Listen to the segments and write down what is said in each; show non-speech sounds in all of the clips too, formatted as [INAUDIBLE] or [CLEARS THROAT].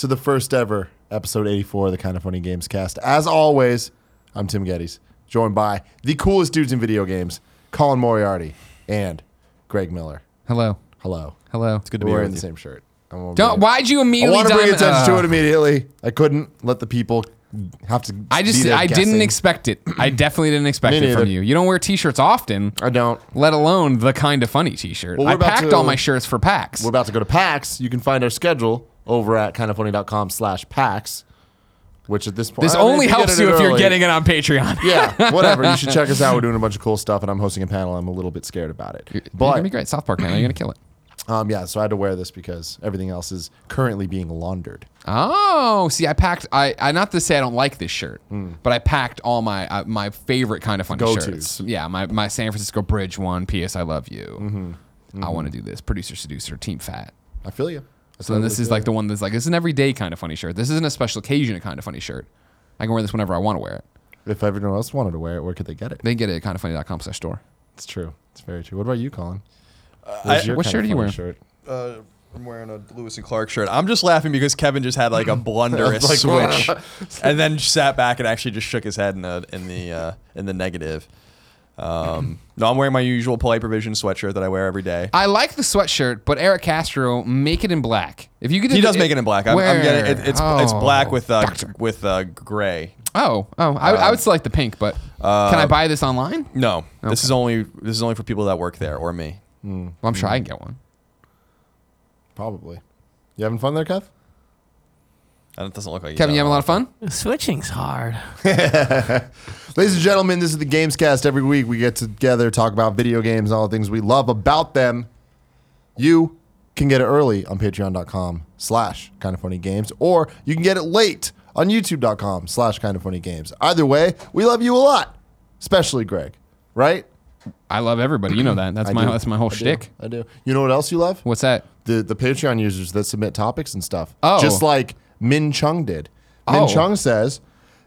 to the first ever episode 84 of the Kind of Funny Games cast. As always, I'm Tim Gettys, joined by the coolest dudes in video games, Colin Moriarty and Greg Miller. Hello. Hello. Hello. It's good to be We're here in with the you. same shirt. I won't Don't. bring- Why'd you I immediately? want to bring dive- attention to uh, it immediately. I couldn't let the people have to. I just. be there I didn't expect it. I definitely didn't expect Me it from neither. you. You don't wear T-shirts often, I don't. let alone the kind of funny T-shirt. Well, we're I about packed to- all my shirts for PAX. We're about to go to PAX. You can find our schedule over at kindoffunny.com slash PAX, which at this point. This I mean, only if helps get you if you're early- getting it on Patreon. Yeah, [LAUGHS] whatever. You should check us out. We're doing a bunch of cool stuff, and I'm hosting a panel. I'm a little bit scared about it. It's gonna be But great. South Park, man. You're gonna kill it. [CLEARS THROAT] um, yeah, so I had to wear this because everything else is currently being laundered. Oh, see, I packed. I, I not to say I don't like this shirt, Hmm. but I packed all my uh, my favorite kind of funny Go-tos. shirts. Yeah, my, my San Francisco Bridge one. P.S. I love you. Mm-hmm. I want to do this. Producer, seducer, team fat. I feel you. I So then this is like the one that's like this is an everyday kind of funny shirt. This isn't a special occasion kind of funny shirt. I can wear this whenever I want to wear it. If everyone else wanted to wear it, where could they get it? They can get it at kindoffunny.com slash store. It's true. It's very true. What about you, Colin? I- your what kind shirt of are you funny wearing? Shirt? Uh, I'm wearing a Lewis and Clark shirt. I'm just laughing because Kevin just had like a [LAUGHS] blunderous Like, switch, [LAUGHS] and then sat back and actually just shook his head in the in the uh, in the negative. Um, no, I'm wearing my usual polite provision sweatshirt that I wear every day. I like the sweatshirt, but Eric Castro make it in black. If you could, He does make it in black. I'm, I'm getting it, it's it's Oh, black with uh, doctor. with uh, gray. Oh, oh, I, I would select the pink, but Uh, can I buy this online? No, this is only this is only for people that work there or me. Well, I'm sure I can get one. Probably. You having fun there, Kev? And it doesn't look like he's Kevin, you having a lot of fun? Switching's hard. [LAUGHS] Ladies and gentlemen, this is the Gamescast. Every week we get together, talk about video games and all the things we love about them. You can get it early on patreon.com slash kind of funny games, or you can get it late on youtube.com slash kind of funny games. Either way, we love you a lot, especially Greg, right? I love everybody. You know that. That's [CLEARS THROAT] I my do. that's my whole I do. shtick. I do. You know what else you love? What's that? The the Patreon users that submit topics and stuff. Oh. Just like Min Chung did. Min Oh. Chung says,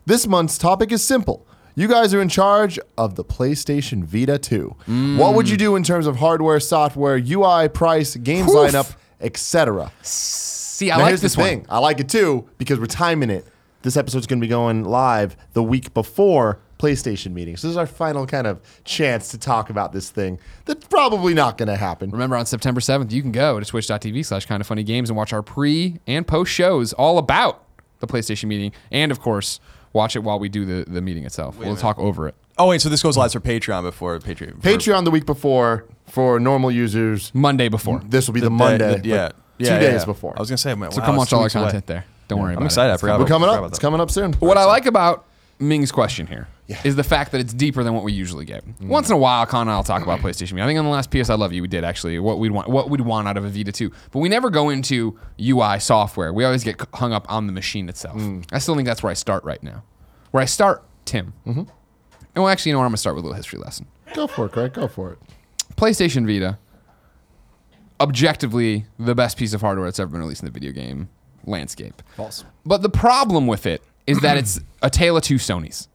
This month's topic is simple. You guys are in charge of the PlayStation Vita 2. What would you do in terms of hardware, software, UI, price, games Oof. lineup, etc.? See, I Now, like here's this the thing. one. I like it too because we're timing it. This episode's going to be going live the week before PlayStation meeting. So this is our final kind of chance to talk about this thing. That's probably not going to happen. Remember, on September 7th, you can go to twitch.tv slash kind of funny games and watch our pre and post shows all about the PlayStation meeting. And, of course, watch it while we do the, the meeting itself. we'll talk over it. Oh wait, so this goes live for Patreon before Patreon. for- Patreon the week before for normal users. Monday before. This will be the, the Monday. the- yeah, like, yeah, two yeah, days yeah. before. I was gonna say, man, So wow, come it's watch all our weeks away. content there. Don't worry I'm about excited. it. I forgot. We're coming up. It's coming up soon. What I like about Ming's question here is the fact that it's deeper than what we usually get. Mm. Once in a while, Con and I'll talk about PlayStation. I think on the last PS I Love You, we did actually what we'd want, what we'd want out of a Vita 2. But we never go into UI software. We always get hung up on the machine itself. Mm. I still think that's where I start right now. Where I start, Tim. Mm-hmm. And well, actually, you know what? I'm gonna start with a little history lesson. Go for it, Greg. Go for it. PlayStation Vita, objectively the best piece of hardware that's ever been released in the video game landscape. False. But the problem with it is that it's [CLEARS THROAT] a tale of two Sonys.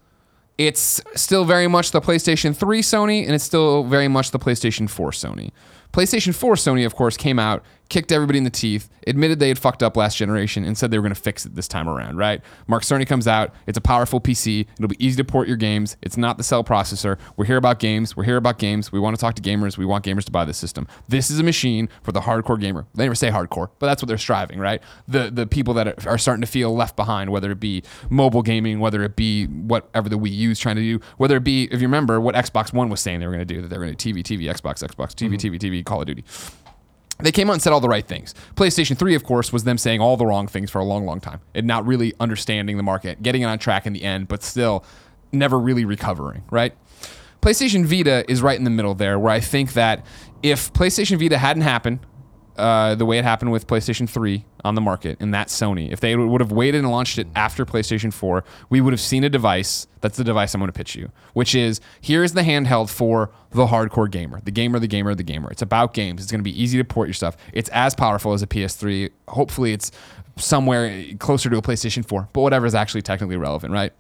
It's still very much the PlayStation 3 Sony, and it's still very much the PlayStation 4 Sony. PlayStation 4, Sony, of course, came out, kicked everybody in the teeth, admitted they had fucked up last generation, and said they were going to fix it this time around, right? Mark Cerny comes out. It's a powerful PC. It'll be easy to port your games. It's not the cell processor. We're here about games. We're here about games. We want to talk to gamers. We want gamers to buy this system. This is a machine for the hardcore gamer. They never say hardcore, but that's what they're striving, right? The the people that are starting to feel left behind, whether it be mobile gaming, whether it be whatever the Wii U is trying to do, whether it be, if you remember, what Xbox One was saying they were going to do, that they were going to TV, TV, Xbox, Xbox, TV, TV, TV, Call of Duty they came out and said all the right things. PlayStation 3, of course, was them saying all the wrong things for a long, long time and not really understanding the market, getting it on track in the end, but still never really recovering, right? PlayStation Vita is right in the middle there, where I think that if PlayStation Vita hadn't happened, uh, the way it happened with PlayStation 3 on the market, and that's Sony. If they would have waited and launched it after PlayStation 4, we would have seen a device. That's the device I'm going to pitch you, which is here is the handheld for the hardcore gamer, the gamer, the gamer, the gamer. It's about games. It's going to be easy to port your stuff. It's as powerful as a PS3. Hopefully, it's somewhere closer to a PlayStation 4, but whatever is actually technically relevant, right?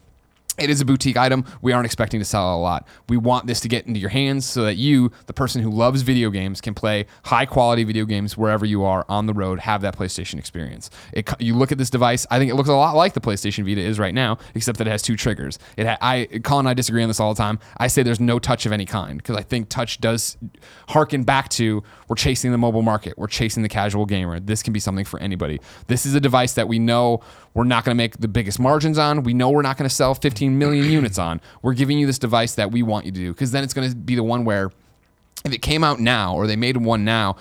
It is a boutique item. We aren't expecting to sell a lot. We want this to get into your hands so that you, the person who loves video games, can play high quality video games wherever you are on the road, have that PlayStation experience. It, you look at this device, I think it looks a lot like the PlayStation Vita is right now, except that it has two triggers. It ha- I Colin and I disagree on this all the time. I say there's no touch of any kind because I think touch does harken back to we're chasing the mobile market, we're chasing the casual gamer. This can be something for anybody. This is a device that we know we're not going to make the biggest margins on. We know we're not going to sell 15 million [CLEARS THROAT] units on. We're giving you this device that we want you to do because then it's going to be the one where if it came out now or they made one now,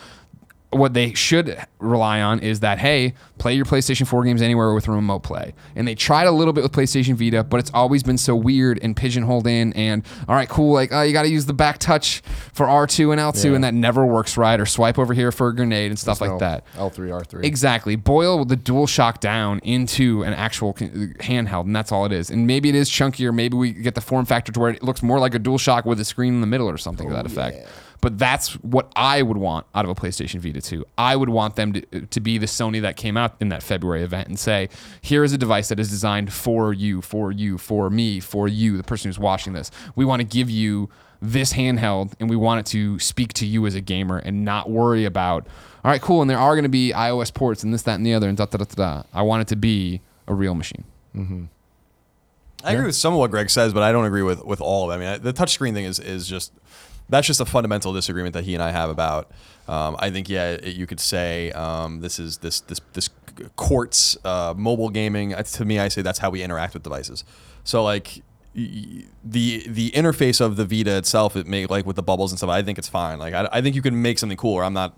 what they should rely on is that hey, play your PlayStation 4 games anywhere with remote play. And they tried a little bit with PlayStation Vita, but it's always been so weird and pigeonholed in. And all right, cool, like oh, you got to use the back touch for R2 and L2, Yeah. and that never works right. Or swipe over here for a grenade and stuff like No, that. L3, R3. Exactly. Boil the dual shock down into an actual handheld, and that's all it is. And maybe it is chunkier. Maybe we get the form factor to where it looks more like a dual shock with a screen in the middle or something to oh, that effect. But that's what I would want out of a PlayStation Vita 2. I would want them to, uh, to be the Sony that came out in that February event and say, here is a device that is designed for you, for you, for me, for you, the person who's watching this. We want to give you this handheld and we want it to speak to you as a gamer and not worry about, all right, cool, and there are going to be iOS ports and this, that, and the other, and da da da da. da. I want it to be a real machine. Mm-hmm. I agree with some of what Greg says, but I don't agree with, with all of it. I mean, I- the touchscreen thing is, is just that's just a fundamental disagreement that he and I have about. Um, I think yeah, it, you could say um, this is this this this courts uh, mobile gaming. To me, I say that's how we interact with devices. So like the the interface of the Vita itself, it may like with the bubbles and stuff. I think it's fine. Like I, I think you can make something cooler. I'm not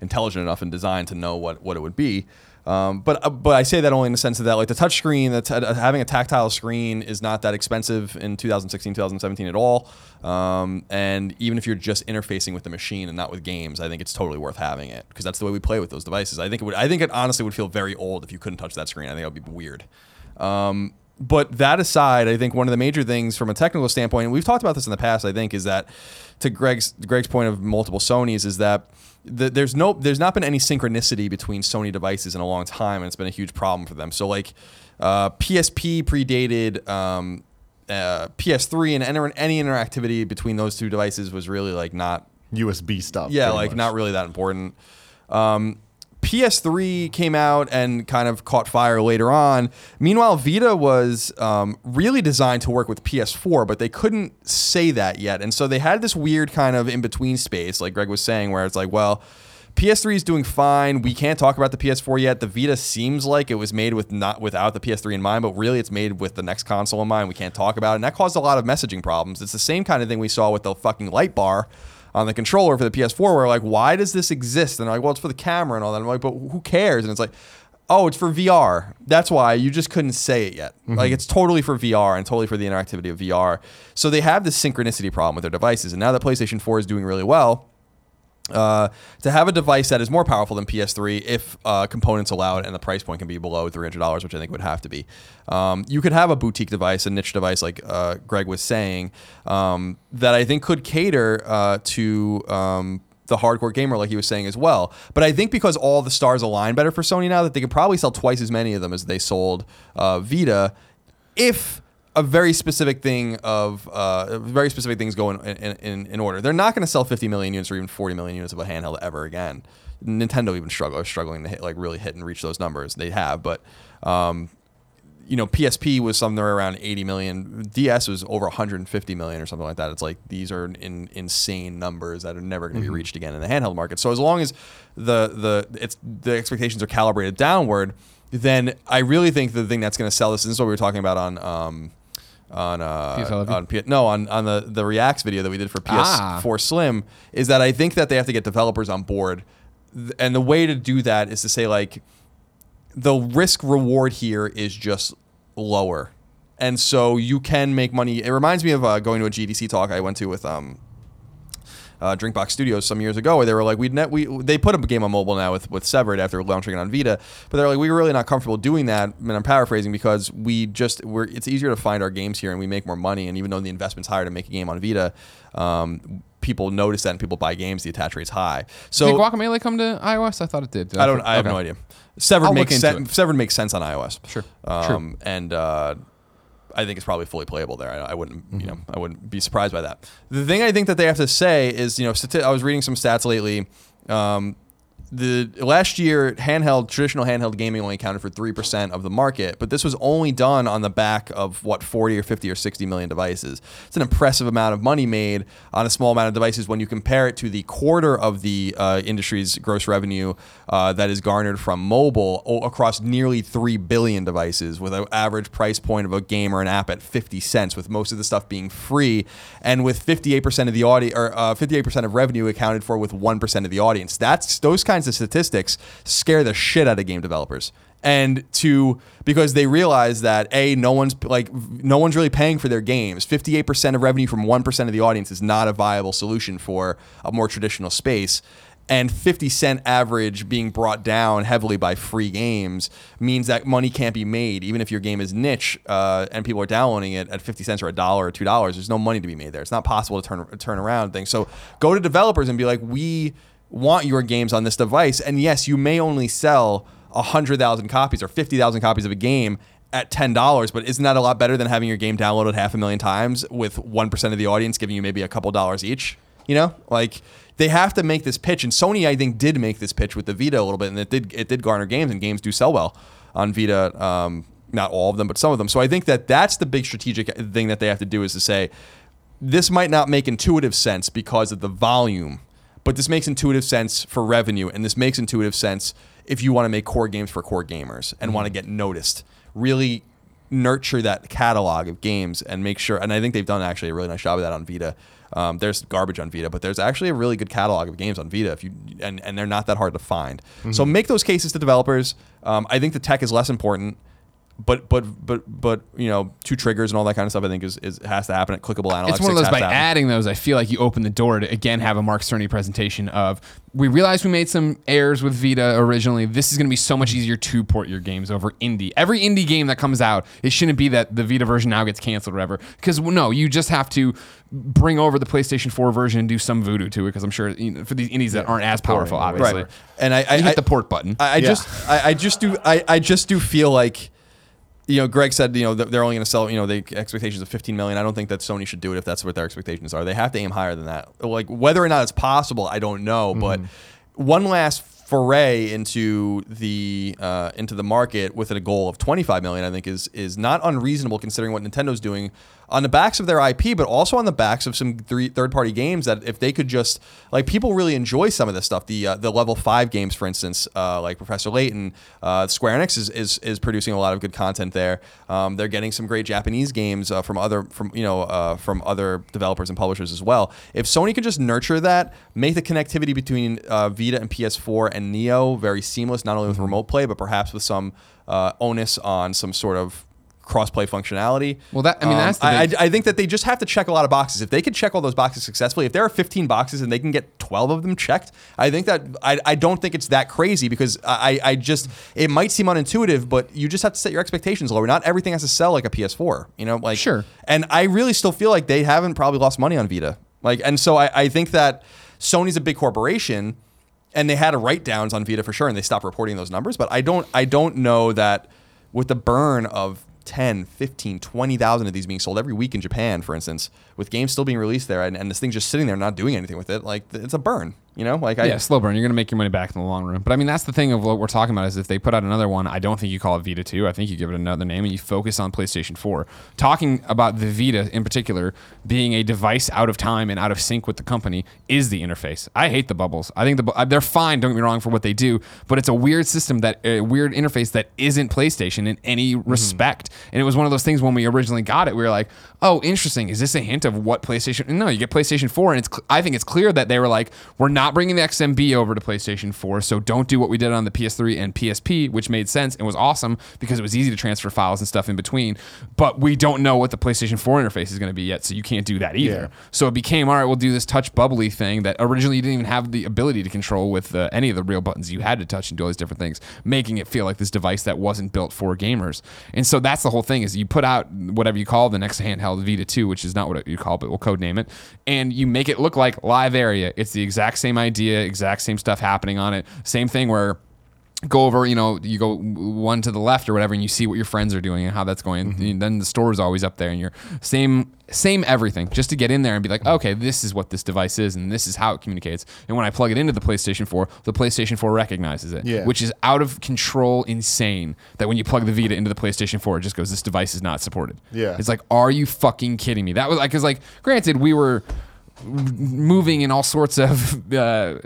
intelligent enough in design to know what, what it would be. Um, but uh, but I say that only in the sense of that like the touch screen, that's uh, having a tactile screen is not that expensive in 2016, 2017 at all. Um, and even if you're just interfacing with the machine and not with games, I think it's totally worth having it because that's the way we play with those devices. I think it would. I think it honestly would feel very old if you couldn't touch that screen. I think that would be weird. Um, but that aside, I think one of the major things from a technical standpoint, and we've talked about this in the past, I think, is that to Greg's Greg's point of multiple Sonys is that the, there's no there's not been any synchronicity between Sony devices in a long time, and it's been a huge problem for them. So like uh, PSP predated um, uh, PS3, and enter- any interactivity between those two devices was really like not USB stuff. yeah, like much. not really that important. Um, PS3 came out and kind of caught fire later on. Meanwhile, Vita was um, really designed to work with PS4, but they couldn't say that yet. And so they had this weird kind of in between space, like Greg was saying, where it's like, well, PS3 is doing fine. We can't talk about the PS4 yet. The Vita seems like it was made with not without the PS3 in mind, but really it's made with the next console in mind. We can't talk about it, and that caused a lot of messaging problems. It's the same kind of thing we saw with the fucking light bar on the controller for the PS4, where like, why does this exist? And they're like, well, it's for the camera and all that. I'm like, but who cares? And it's like, oh, it's for VR. That's why you just couldn't say it yet. Mm-hmm. Like it's totally for VR and totally for the interactivity of VR. So they have this synchronicity problem with their devices, and now that PlayStation 4 is doing really well uh, to have a device that is more powerful than PS3 if uh, components allow it and the price point can be below $300, which I think would have to be. Um, you could have a boutique device, a niche device, like uh, Greg was saying, um, that I think could cater uh, to. Um, the hardcore gamer, like he was saying as well. But I think because all the stars align better for Sony now, that they could probably sell twice as many of them as they sold uh, Vita, if a very specific thing of uh, very specific things go in, in, in, in order. They're not going to sell 50 million units or even 40 million units of a handheld ever again. Nintendo even struggle struggling to hit, like really hit and reach those numbers. They have, but um, you know, PSP was somewhere around 80 million. DS was over 150 million or something like that. It's like these are in, insane numbers that are never going to Mm-hmm. be reached again in the handheld market. So as long as the the it's the expectations are calibrated downward, then I really think the thing that's going to sell this. This is what we were talking about on. Um, on uh, on P- no on on the the Reacts video that we did for PS4 Ah. Slim is that I think that they have to get developers on board, and the way to do that is to say like the risk reward here is just lower. And so you can make money. It reminds me of uh, going to a GDC talk I went to with um, uh, Drinkbox Studios some years ago, where they were like, we'd net we they put a game on mobile now with with Severed after launching it on Vita, but they're like, we were really not comfortable doing that." And I'm paraphrasing because we just we're it's easier to find our games here and we make more money, and even though the investment's higher to make a game on Vita, um, people notice that and people buy games, the attach rate's high. So Did Guacamelee come to iOS? I thought it did. Did I don't. I have okay. no idea. Severed I'll makes sense. Severed makes sense on iOS. Sure. Um, and uh, I think it's probably fully playable there. I, I wouldn't. You know, I wouldn't be surprised by that. The thing I think that they have to say is, you know, stati- I was reading some stats lately. Um, the last year, handheld traditional handheld gaming only accounted for three percent of the market, but this was only done on the back of what forty or fifty or sixty million devices. It's an impressive amount of money made on a small amount of devices when you compare it to the quarter of the uh, industry's gross revenue uh, that is garnered from mobile o- across nearly three billion devices, with an average price point of a game or an app at fifty cents, with most of the stuff being free, and with fifty-eight percent of the audience or uh, fifty-eight percent of revenue accounted for with one percent of the audience. That's those kinds of statistics scare the shit out of game developers. And to because they realize that a no one's like no one's really paying for their games. Fifty eight percent of revenue from one percent of the audience is not a viable solution for a more traditional space. And 50 cent average being brought down heavily by free games means that money can't be made, even if your game is niche uh, and people are downloading it at 50 cents or a dollar or two dollars. There's no money to be made there. It's not possible to turn turn around things. So go to developers and be like, we want your games on this device. And yes, you may only sell 100,000 copies or 50,000 copies of a game at $10, but isn't that a lot better than having your game downloaded half a million times with 1% of the audience giving you maybe a couple dollars each? You know, like they have to make this pitch, and Sony, I think, did make this pitch with the Vita a little bit, and it did it did garner games, and games do sell well on Vita. Um, not all of them, but some of them. So I think that that's the big strategic thing that they have to do is to say this might not make intuitive sense because of the volume, but this makes intuitive sense for revenue, and this makes intuitive sense if you want to make core games for core gamers and want to get noticed. Really nurture that catalog of games and make sure. And I think they've done actually a really nice job of that on Vita. Um, there's garbage on Vita, but there's actually a really good catalog of games on Vita. If you and and they're not that hard to find. So make those cases to developers. Um, I think the tech is less important but but but but you know two triggers and all that kind of stuff I think is, is has to happen at clickable analog. It's one of those by has to happen. adding those. I feel like you open the door to again have a Mark Cerny presentation of we realized we made some errors with Vita originally. This is going to be so much easier to port your games over indie. Every indie game that comes out, it shouldn't be that the Vita version now gets canceled or whatever. Because no, you just have to bring over the PlayStation 4 version and do some voodoo to it. Because I'm sure you know, for these indies that aren't as powerful, obviously, right. And I, I you hit I- the port button. I, I Yeah. just I, I just do I, I just do feel like you know Greg said you know they're only going to sell you know the expectations of 15 million. I don't think that Sony should do it if that's what their expectations are. They have to aim higher than that. Like whether or not it's possible, I don't know. But one last foray into the uh, into the market with a goal of 25 million, I think is is not unreasonable considering what Nintendo's doing on the backs of their IP, but also on the backs of some three, third-party games that if they could just like people really enjoy some of this stuff. The uh, the level five games, for instance, uh, like Professor Layton, uh, Square Enix is, is is producing a lot of good content there. Um, they're getting some great Japanese games uh, from other from you know uh, from other developers and publishers as well. If Sony could just nurture that, make the connectivity between uh, Vita and PS4 and Neo very seamless, not only with remote play but perhaps with some uh, onus on some sort of cross-play functionality. Well, that- I mean, Um, that's the I, big- I, I think that they just have to check a lot of boxes. If they could check all those boxes successfully, if there are 15 boxes and they can get 12 of them checked, I think that I, I don't think it's that crazy because I, I just it might seem unintuitive, but you just have to set your expectations lower. Not everything has to sell like a PS4, you know, like Sure. And I really still feel like they haven't probably lost money on Vita, like, and so I, I think that Sony's a big corporation. And they had a write downs on Vita for sure, and they stopped reporting those numbers. But I don't, I don't know that with the burn of 10, 15, 20,000 of these being sold every week in Japan, for instance, with games still being released there and, and this thing just sitting there not doing anything with it, like it's a burn. You know, like I yeah, slow burn. You're going to make your money back in the long run. But I mean, that's the thing of what we're talking about is if they put out another one, I don't think you call it Vita 2. I think you give it another name and you focus on PlayStation 4. Talking about the Vita in particular being a device out of time and out of sync with the company is the interface. I hate the bubbles. I think the they're fine. Don't get me wrong for what they do, but it's a weird system that a weird interface that isn't PlayStation in any mm-hmm. respect. And it was one of those things when we originally got it, we were like, oh, interesting. Is this a hint of what PlayStation? No, you get PlayStation 4, and it's. I think it's clear that they were like, we're not bringing the XMB over to PlayStation 4, so don't do what we did on the PS3 and PSP, which made sense and was awesome because it was easy to transfer files and stuff in between. But we don't know what the PlayStation 4 interface is going to be yet, so you can't do that either. Yeah. So it became, all right, we'll do this touch bubbly thing that originally you didn't even have the ability to control with uh, any of the real buttons. You had to touch and do all these different things, making it feel like this device that wasn't built for gamers. And so that's the whole thing is you put out whatever you call the next handheld Vita 2, which is not what you call it, but we'll code name it, and you make it look like live area. It's the exact same idea, exact same stuff happening on it. Same thing where go over, you know, you go one to the left or whatever, and you see what your friends are doing and how that's going. And then the store is always up there, and you're same, same everything, just to get in there and be like, mm-hmm. okay, this is what this device is, and this is how it communicates. And when I plug it into the PlayStation 4, the PlayStation 4 recognizes it, Yeah. which is out of control, insane. That when you plug the Vita into the PlayStation 4, it just goes, this device is not supported. Yeah. it's like, are you fucking kidding me? That was like, because like, granted, we were moving in all sorts of [LAUGHS] uh,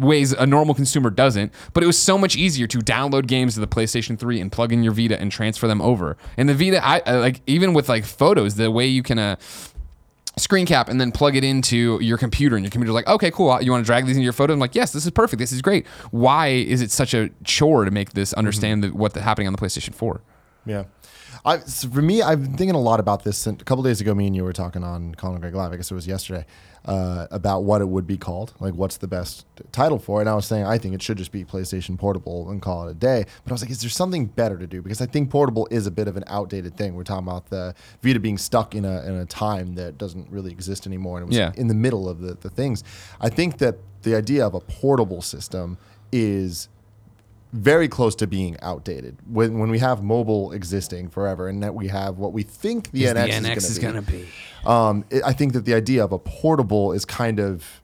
ways a normal consumer doesn't. But it was so much easier to download games to the PlayStation 3 and plug in your Vita and transfer them over. And the Vita, I I- like even with like photos, the way you can. Uh, Screen cap and then plug it into your computer, and your computer's like, okay, cool. You want to drag these into your photo? I'm like, yes, this is perfect. This is great. Why is it such a chore to make this understand that what's happening on the PlayStation 4? Yeah. I, for me, I've been thinking a lot about this. Since, a couple days ago, me and you were talking on Colin Greg Live. I guess it was yesterday uh, about what it would be called, like what's the best title for it. And I was saying I think it should just be PlayStation Portable and call it a day. But I was like, is there something better to do? Because I think portable is a bit of an outdated thing. We're talking about the Vita being stuck in a in a time that doesn't really exist anymore, and it was Yeah. in the middle of the the things. I think that the idea of a portable system is very close to being outdated. When when we have mobile existing forever and that we have what we think the NX, is going to be. Um, it, I think that the idea of a portable is kind of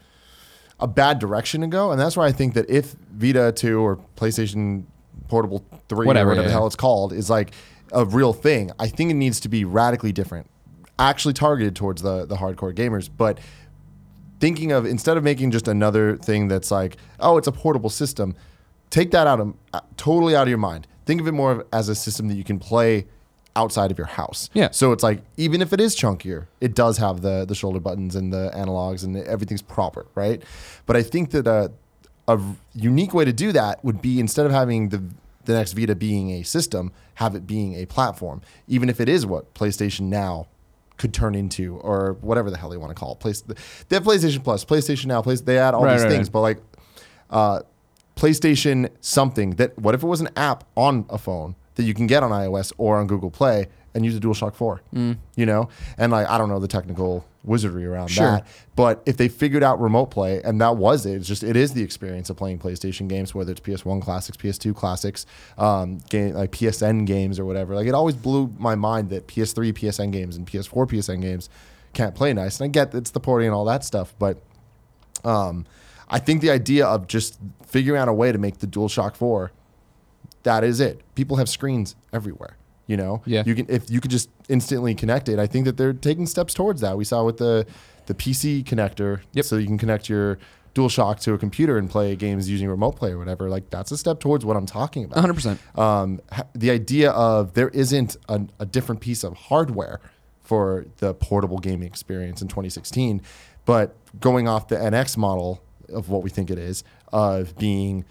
a bad direction to go, and that's why I think that if Vita 2 or PlayStation Portable 3 Whatever, or whatever yeah, the hell it's called is like a real thing, I think it needs to be radically different, actually targeted towards the the hardcore gamers, but thinking of instead of making just another thing that's like, oh, it's a portable system, take that out of uh, totally out of your mind. Think of it more as a system that you can play outside of your house. Yeah. So it's like even if it is chunkier, it does have the the shoulder buttons and the analogs and everything's proper, right? But I think that a a unique way to do that would be instead of having the the next Vita being a system, have it being a platform, even if it is what PlayStation Now could turn into, or whatever the hell they want to call it. Place they have PlayStation Plus, PlayStation Now, place they add all Right, these right, things, right. but like uh, PlayStation something that what if it was an app on a phone that you can get on iOS or on Google Play and use a DualShock 4, Mm. you know? And like I don't know the technical wizardry around Sure. that, but if they figured out remote play and that was it, it's just it is the experience of playing PlayStation games, whether it's PS1 classics, PS2 classics, um, game like PSN games or whatever. Like it always blew my mind that PS3 PSN games and PS4 PSN games can't play nice. And I get it's the porting and all that stuff, but um, I think the idea of just figuring out a way to make the DualShock 4, that is it. People have screens everywhere. You know, Yeah. You can if you could just instantly connect it. I think that they're taking steps towards that. We saw with the the PC connector, Yep. so you can connect your DualShock to a computer and play games using remote play or whatever. Like that's a step towards what I'm talking about. 100%. Um, ha- the idea of there isn't a, a different piece of hardware for the portable gaming experience in 2016, but going off the NX model of what we think it is of being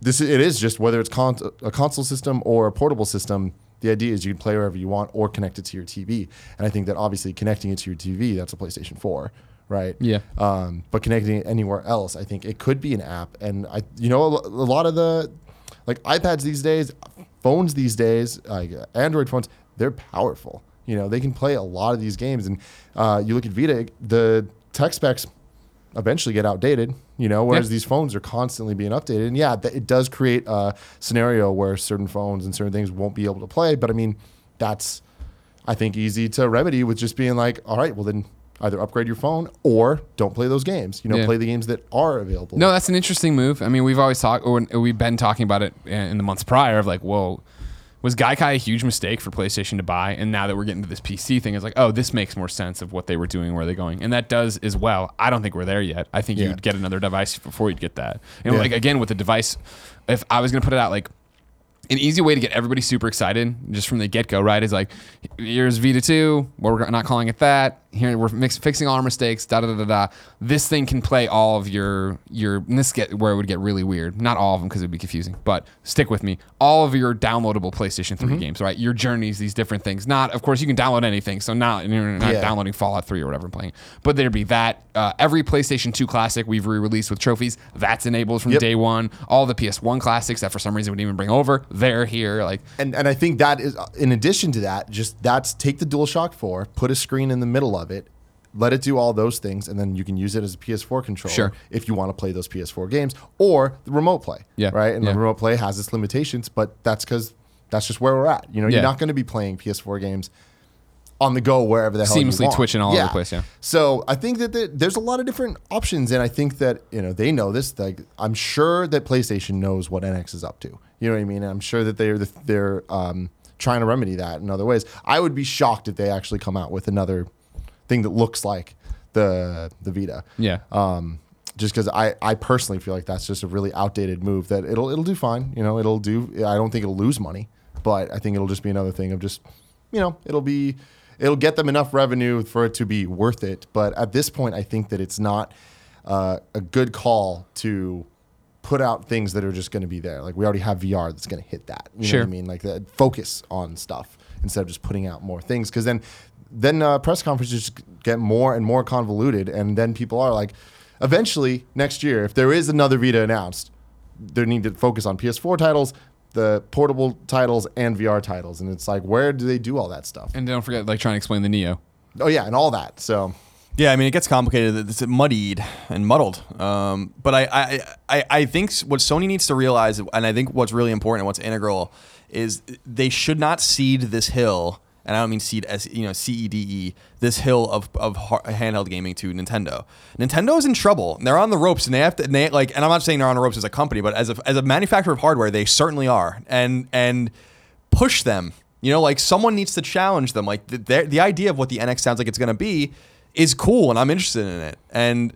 this it is just whether it's con- a console system or a portable system the idea is you can play wherever you want or connect it to your tv and i think that obviously connecting it to your tv that's a playstation 4 right? Yeah. um, but connecting it anywhere else i think it could be an app. And i you know a, a lot of the like ipads these days phones these days like uh, android phones they're powerful. You know they can play a lot of these games. And uh, you look at vita the tech specs eventually get outdated, you know, whereas Yeah. these phones are constantly being updated. And yeah, th- it does create a scenario where certain phones and certain things won't be able to play, but I mean, that's I think easy to remedy with just being like, all right, well then either upgrade your phone or don't play those games. You know, Yeah. play the games that are available. No, that's an interesting move. I mean, we've always talked, or we've been talking about it in the months prior of like, whoa, was Gaikai a huge mistake for PlayStation to buy? And now that we're getting to this PC thing, it's like, oh, this makes more sense of what they were doing, where they're going, and that does as well. I don't think we're there yet. I think Yeah. you'd get another device before you'd get that. And Yeah. like again with the device, if I was gonna put it out like an easy way to get everybody super excited just from the get go, right? Is like, here's Vita 2. Well, we're not calling it that. Here we're mix, fixing all our mistakes. Da da da da da. This thing can play all of your your. And this get where it would get really weird. Not all of them because it'd be confusing. But stick with me. All of your downloadable PlayStation 3 games, right? Your journeys, these different things. Not, of course, you can download anything. So not you're not Yeah. downloading Fallout 3 or whatever I'm playing. But there'd be that. Uh, every PlayStation 2 classic we've re-released with trophies. That's enabled from Yep. day one. All the PS1 classics that for some reason we didn't even bring over. They're here. Like and and I think that is in addition to that, just that's take the DualShock 4, put a screen in the middle of it, let it do all those things, and then you can use it as a PS4 controller Sure. if you want to play those PS4 games or the remote play. Yeah, Right. And yeah. the remote play has its limitations, but that's because that's just where we're at. You know, Yeah. you're not going to be playing PS4 games on the go wherever the hell you Seamlessly twitching all over the place, yeah. So I think that the, there's a lot of different options, and I think that you know they know this. Like I'm sure that PlayStation knows what NX is up to. You know what I mean? And I'm sure that they're they're um, trying to remedy that in other ways. I would be shocked if they actually come out with another thing that looks like the the Vita. Yeah. Um, just because I, I personally feel like that's just a really outdated move that it'll it'll do fine. You know, it'll do. I don't think it'll lose money, but I think it'll just be another thing of just, you know, it'll be it'll get them enough revenue for it to be worth it. But at this point, I think that it's not uh, a good call to put out things that are just going to be there. Like we already have VR that's going to hit that. You Sure. know what I mean? Like focus on stuff instead of just putting out more things. Because then, then uh, press conferences get more and more convoluted, and then people are like, eventually next year, if there is another Vita announced, they need to focus on PS4 titles, the portable titles, and VR titles. And it's like, where do they do all that stuff? And don't forget, like, trying to explain the Neo. Oh yeah, and all that. So Yeah, I mean it gets complicated. It's muddied and muddled. Um, but I, I, I, I think what Sony needs to realize, and I think what's really important and what's integral, is they should not cede this hill. And I don't mean seed as you know C E D E this hill of of handheld gaming to Nintendo. Nintendo is in trouble. They're on the ropes, and they have to. And they like, and I'm not saying they're on the ropes as a company, but as a as a manufacturer of hardware, they certainly are. And and push them. You know, like someone needs to challenge them. Like the, the idea of what the NX sounds like it's going to be is cool, and I'm interested in it. And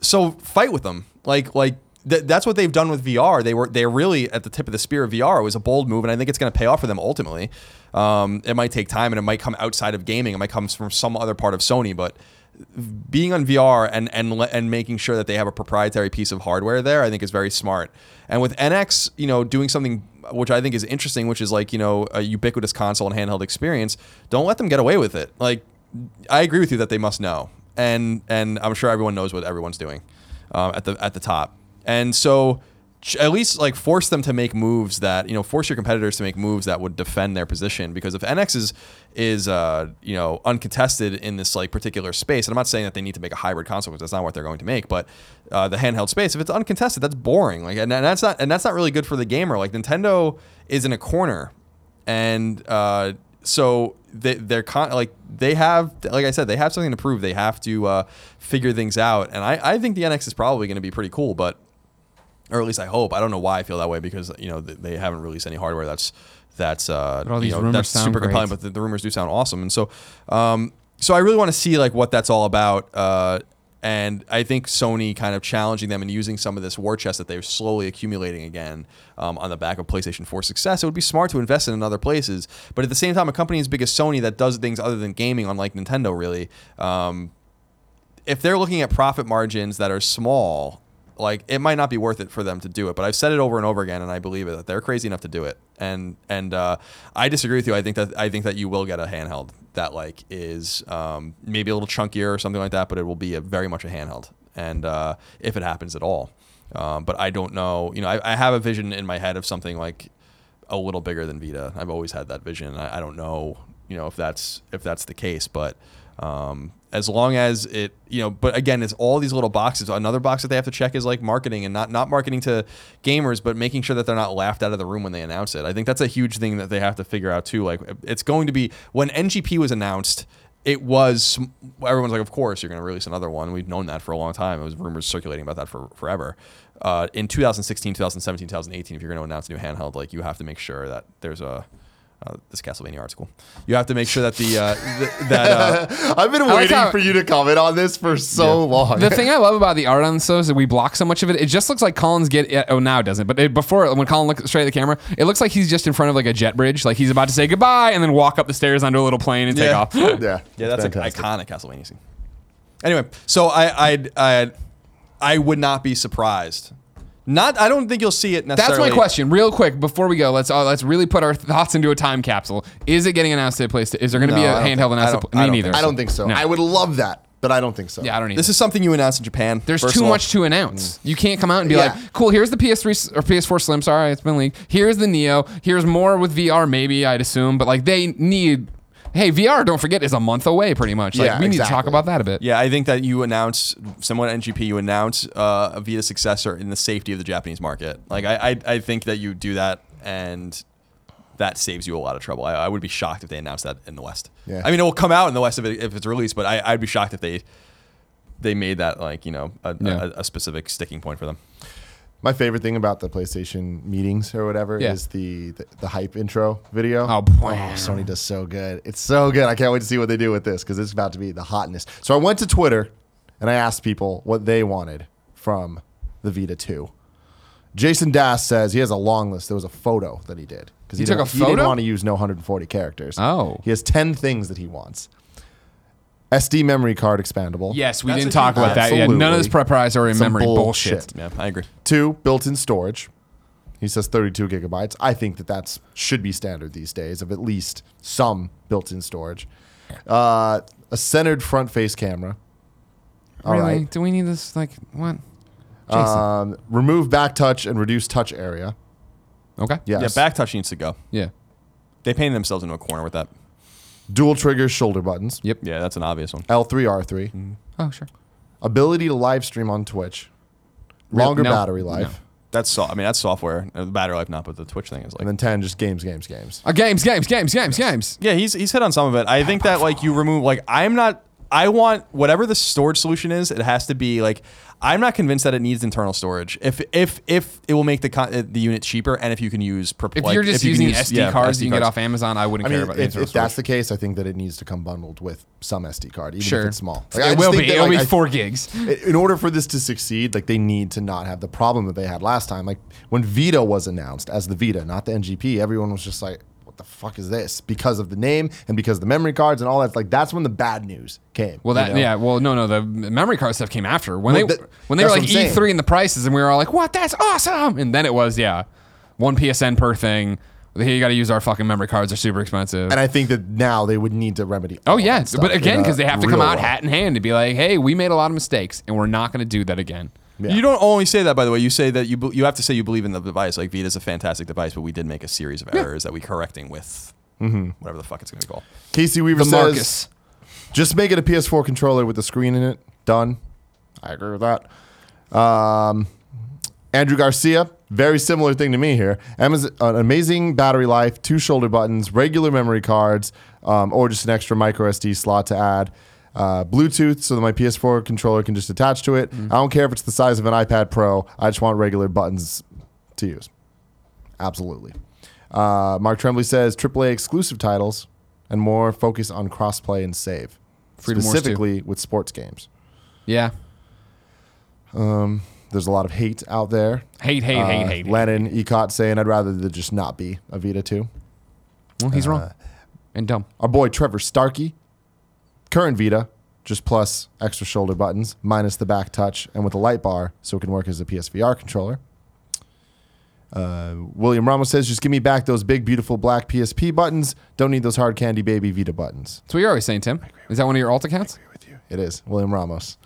so fight with them. Like like th- that's what they've done with VR. They were they're really at the tip of the spear of VR. It was a bold move, and I think it's going to pay off for them ultimately. Um, it might take time, and it might come outside of gaming. It might come from some other part of Sony, but being on VR and and and making sure that they have a proprietary piece of hardware there, I think is very smart. And with NX, you know, doing something which I think is interesting, which is like you know a ubiquitous console and handheld experience. Don't let them get away with it. Like I agree with you that they must know, and and I'm sure everyone knows what everyone's doing um, at the at the top. And so at least like force them to make moves that you know force your competitors to make moves that would defend their position. Because if NX is is uh, you know uncontested in this like particular space and I'm not saying that they need to make a hybrid console because that's not what they're going to make but uh, the handheld space if it's uncontested that's boring. Like and, and that's not and that's not really good for the gamer. Like Nintendo is in a corner and uh, so they, they're con- like they have like I said they have something to prove. They have to uh, figure things out. And I, I think the NX is probably going to be pretty cool but or at least I hope. I don't know why I feel that way because you know they haven't released any hardware that's that's uh, you know, that's super great. compelling. But the, the rumors do sound awesome, and so um, so I really want to see like what that's all about. Uh, and I think Sony kind of challenging them and using some of this war chest that they're slowly accumulating again um, on the back of PlayStation 4 success. It would be smart to invest in in other places, but at the same time, a company as big as Sony that does things other than gaming, unlike Nintendo, really. Um, if they're looking at profit margins that are small, like it might not be worth it for them to do it. But I've said it over and over again, and I believe it that they're crazy enough to do it. And and uh, I disagree with you. I think that I think that you will get a handheld that like is um, maybe a little chunkier or something like that, but it will be a, very much a handheld. And uh, if it happens at all, um, but I don't know. You know, I, I have a vision in my head of something like a little bigger than Vita. I've always had that vision. I, I don't know, you know, if that's if that's the case, but um, as long as it, you know, but again, it's all these little boxes. Another box that they have to check is like marketing and not not marketing to gamers, but making sure that they're not laughed out of the room when they announce it. I think that's a huge thing that they have to figure out too. Like it's going to be when NGP was announced. It was everyone's like, of course you're going to release another one. We've known that for a long time. It was rumors circulating about that for forever. Uh, in 2016, 2017, 2018, if you're going to announce a new handheld, like you have to make sure that there's a uh, this Castlevania article. You have to make sure that the uh, [LAUGHS] th- that uh, I've been like waiting how- for you to comment on this for so long. The thing I love about the art on this though is that we block so much of it. It just looks like Colin's get. Oh, now it doesn't. But it, before, when Colin looks straight at the camera, it looks like he's just in front of like a jet bridge, like he's about to say goodbye and then walk up the stairs onto a little plane and take off. [LAUGHS] yeah, yeah, that's an iconic Castlevania scene. Anyway, so I I I I would not be surprised. Not I don't think you'll see it necessarily. That's my question, real quick before we go. Let's uh, let's really put our thoughts into a time capsule. Is it getting announced at PlayStation? Is there going to No, be a handheld think- announced? I don't- Me neither. think I don't think so. No. I would love that, but I don't think so. Yeah, I don't need This is something you announced in Japan. There's too all. much to announce. You can't come out and be Yeah. like, "Cool, here's the PS3 or PS4 Slim." Sorry, it's been leaked. Here's the Neo. Here's more with VR, maybe I'd assume, but like they need. Hey, VR, don't forget, is a month away, pretty much. Like Yeah, we need to talk about that a bit. Yeah, I think that you announce somewhat NGP. You announce uh, a Vita successor in the safety of the Japanese market. Like I, I, I think that you do that, and that saves you a lot of trouble. I, I would be shocked if they announced that in the West. Yeah. I mean, it will come out in the West if, it, if it's released, but I, I'd be shocked if they they made that like you know a, Yeah. a, a specific sticking point for them. My favorite thing about the PlayStation meetings or whatever Yeah. is the, the the hype intro video. Oh, oh, boy. Sony does so good. It's so good. I can't wait to see what they do with this because it's about to be the hotness. So I went to Twitter and I asked people what they wanted from the Vita 2. Jason Das says he has a long list. There was a photo that he did because He took a photo. He didn't want to use no 140 characters. Oh. he has 10 things that he wants. SD memory card expandable. Yes, we That's didn't a talk huge- about that yet. None of this Absolutely. proprietary Some memory bullshit. bullshit. Yeah, I agree. Two, built-in storage. He says 32 gigabytes. I think that that's should be standard these days of at least some built-in storage. Uh, a centered front-face camera. All really? right. Do we need this? Like what? Jason. Um, remove back touch and reduce touch area. okay. Yes. Yeah, back touch needs to go. Yeah. They painted themselves into a corner with that. Dual trigger shoulder buttons. Yep. Yeah, that's an obvious one. L3 R3. Oh sure. Ability to live stream on Twitch. Real- Longer no, battery life. no. That's so. I mean, that's software. Uh, The battery life, not, but the Twitch thing is like. And then 10 just games, games, games. Uh, games, games, games, games, games. Yeah, he's he's hit on some of it. I think that like you remove like I'm not I want whatever the storage solution is, it has to be like I'm not convinced that it needs internal storage. If if if it will make the con- uh, the unit cheaper and if you can use per- If like, you're just you using use- SD yeah, cards SD you can get off Amazon, I wouldn't I care about if, the if internal that's the case, I think that it needs to come bundled with some SD card, even Sure. if it's small. Like, it just will be. that, It'll like, be I- four gigs. in order for this to succeed, like they need to not have the problem that they had last time. Like when Vita was announced as the Vita, not the NGP, everyone was just like, "What the fuck is this?" Because of the name and because of the memory cards and all that. Like that's when the bad news came. Well, you that know? yeah. Well, no, no. The memory card stuff came after when Well, they that- when they were like what E3 and the prices, and we were all like, "What? That's awesome!" And then it was yeah, one PSN per thing. Hey, you got to use our fucking memory cards. They're super expensive. And I think that now they would need to remedy. Oh yeah, stuff but again, because they have to come out way. hat in hand to be like, "Hey, we made a lot of mistakes, and we're not going to do that again." Yeah. You don't only say that, by the way. You say that you you have to say you believe in the device. Like Vita's a fantastic device, but we did make a series of errors that we correcting with Mm-hmm. whatever the fuck it's going to be called. Casey Weaver The says, Marcus. "Just make it a PS4 controller with a screen in it. Done." I agree with that. Um, Andrew Garcia, very similar thing to me here. Amazon, an amazing battery life, two shoulder buttons, regular memory cards, um, or just an extra micro SD slot to add. Uh, Bluetooth, so that my PS4 controller can just attach to it. I don't care if it's the size of an iPad Pro. I just want regular buttons to use. Absolutely. Uh, Mark Tremblay says AAA exclusive titles and more focus on crossplay and save, Freedom specifically with sports games. Yeah, There's a lot of hate out there. hate, hate, Uh, hate, hate. Lennon, Ecot saying I'd rather there just not be a Vita 2. Well, he's uh, wrong and dumb. Our boy Trevor Starkey, current Vita, just plus extra shoulder buttons, minus the back touch, and with a light bar so it can work as a PSVR controller. Uh, William Ramos says, just give me back those big, beautiful black PSP buttons. Don't need those hard candy baby Vita buttons. That's what you're always saying, Tim. Is that one of your alt accounts? With you. It is. William Ramos.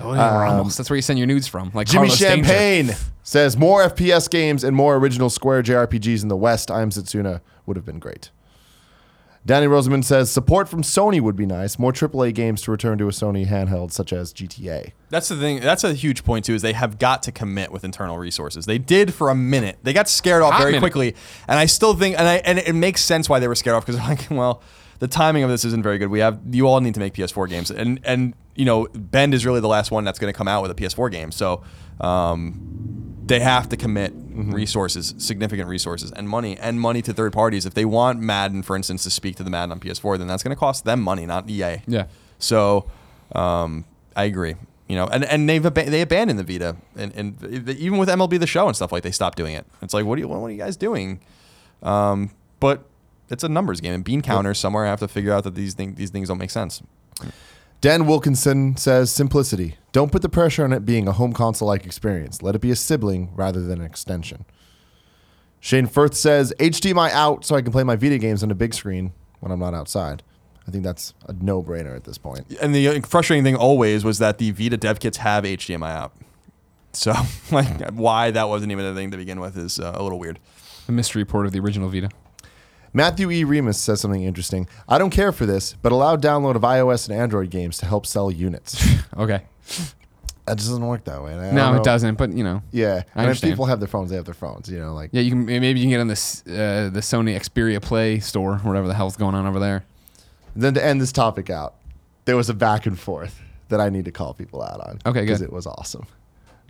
Oh, yeah, Ramos. That's where you send your nudes from. Like Jimmy Carlos Danger. Champagne says, more FPS games and more original Square JRPGs in the West. I am Setsuna would have been great. Danny Rosamond says support from Sony would be nice. More AAA games to return to a Sony handheld, such as GTA. That's the thing. That's a huge point too. Is they have got to commit with internal resources. They did for a minute. They got scared off Hot very minute. quickly, and I still think, and I and it makes sense why they were scared off because [LAUGHS] like, well, the timing of this isn't very good. We have you all need to make PS4 games, and and you know, Bend is really the last one that's going to come out with a PS4 game. So. Um, they have to commit resources, significant resources, and money, and money to third parties. If they want Madden, for instance, to speak to the Madden on PS4, then that's going to cost them money, not EA. Yeah. So, um, I agree. You know, and, and they've ab- they abandoned the Vita, and, and even with MLB the Show and stuff like they stopped doing it. It's like, what are you what are you guys doing? Um, but it's a numbers game, and bean counters somewhere have to figure out that these things these things don't make sense. Dan Wilkinson says simplicity. Don't put the pressure on it being a home console like experience. Let it be a sibling rather than an extension. Shane Firth says HDMI out so I can play my Vita games on a big screen when I'm not outside. I think that's a no brainer at this point. And the frustrating thing always was that the Vita dev kits have HDMI out. So, [LAUGHS] like, why that wasn't even a thing to begin with is uh, a little weird. The mystery port of the original Vita. Matthew E. Remus says something interesting. I don't care for this, but allow download of iOS and Android games to help sell units. [LAUGHS] Okay. that just doesn't work that way. I No, don't it doesn't. But you know. Yeah, I and if understand. people have their phones, they have their phones. You know, like Yeah, you can maybe you can get on this uh, the Sony Xperia Play store, whatever the hell's going on over there. Then to end this topic out, there was a back and forth that I need to call people out on. Okay, Because it was awesome.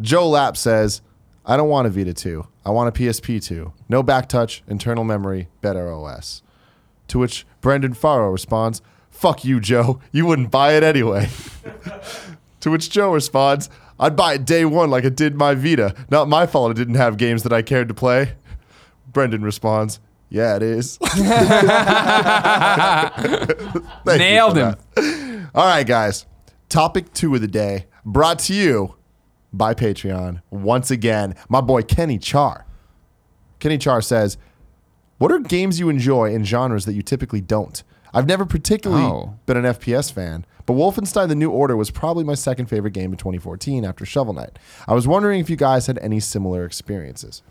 Joe Lapp says, I don't want a Vita 2. I want a PSP 2. No back touch, internal memory, better OS. To which Brendan Farrow responds, Fuck you, Joe. You wouldn't buy it anyway. [LAUGHS] to which Joe responds, I'd buy it day one like it did my Vita. Not my fault it didn't have games that I cared to play. Brendan responds, Yeah, it is. [LAUGHS] Nailed him. that. All right, guys. Topic two of the day brought to you by Patreon. Once again, my boy Kenny Char. Kenny Char says, What are games you enjoy in genres that you typically don't? I've never particularly Oh. been an FPS fan, but Wolfenstein The New Order was probably my second favorite game in 2014 after Shovel Knight. I was wondering if you guys had any similar experiences.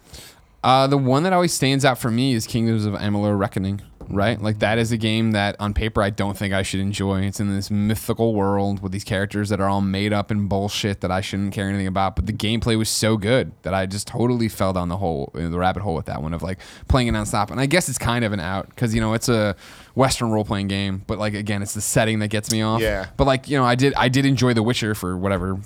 Uh, the one that always stands out for me is Kingdoms of Amalur Reckoning, right? Like that is a game that on paper I don't think I should enjoy. It's in this mythical world with these characters that are all made up and bullshit that I shouldn't care anything about. But the gameplay was so good that I just totally fell down the hole, the rabbit hole with that one of like playing it nonstop. And I guess it's kind of an out because you know it's a Western role playing game, but like again, it's the setting that gets me off. Yeah. But like you know, I did I did enjoy The Witcher for whatever.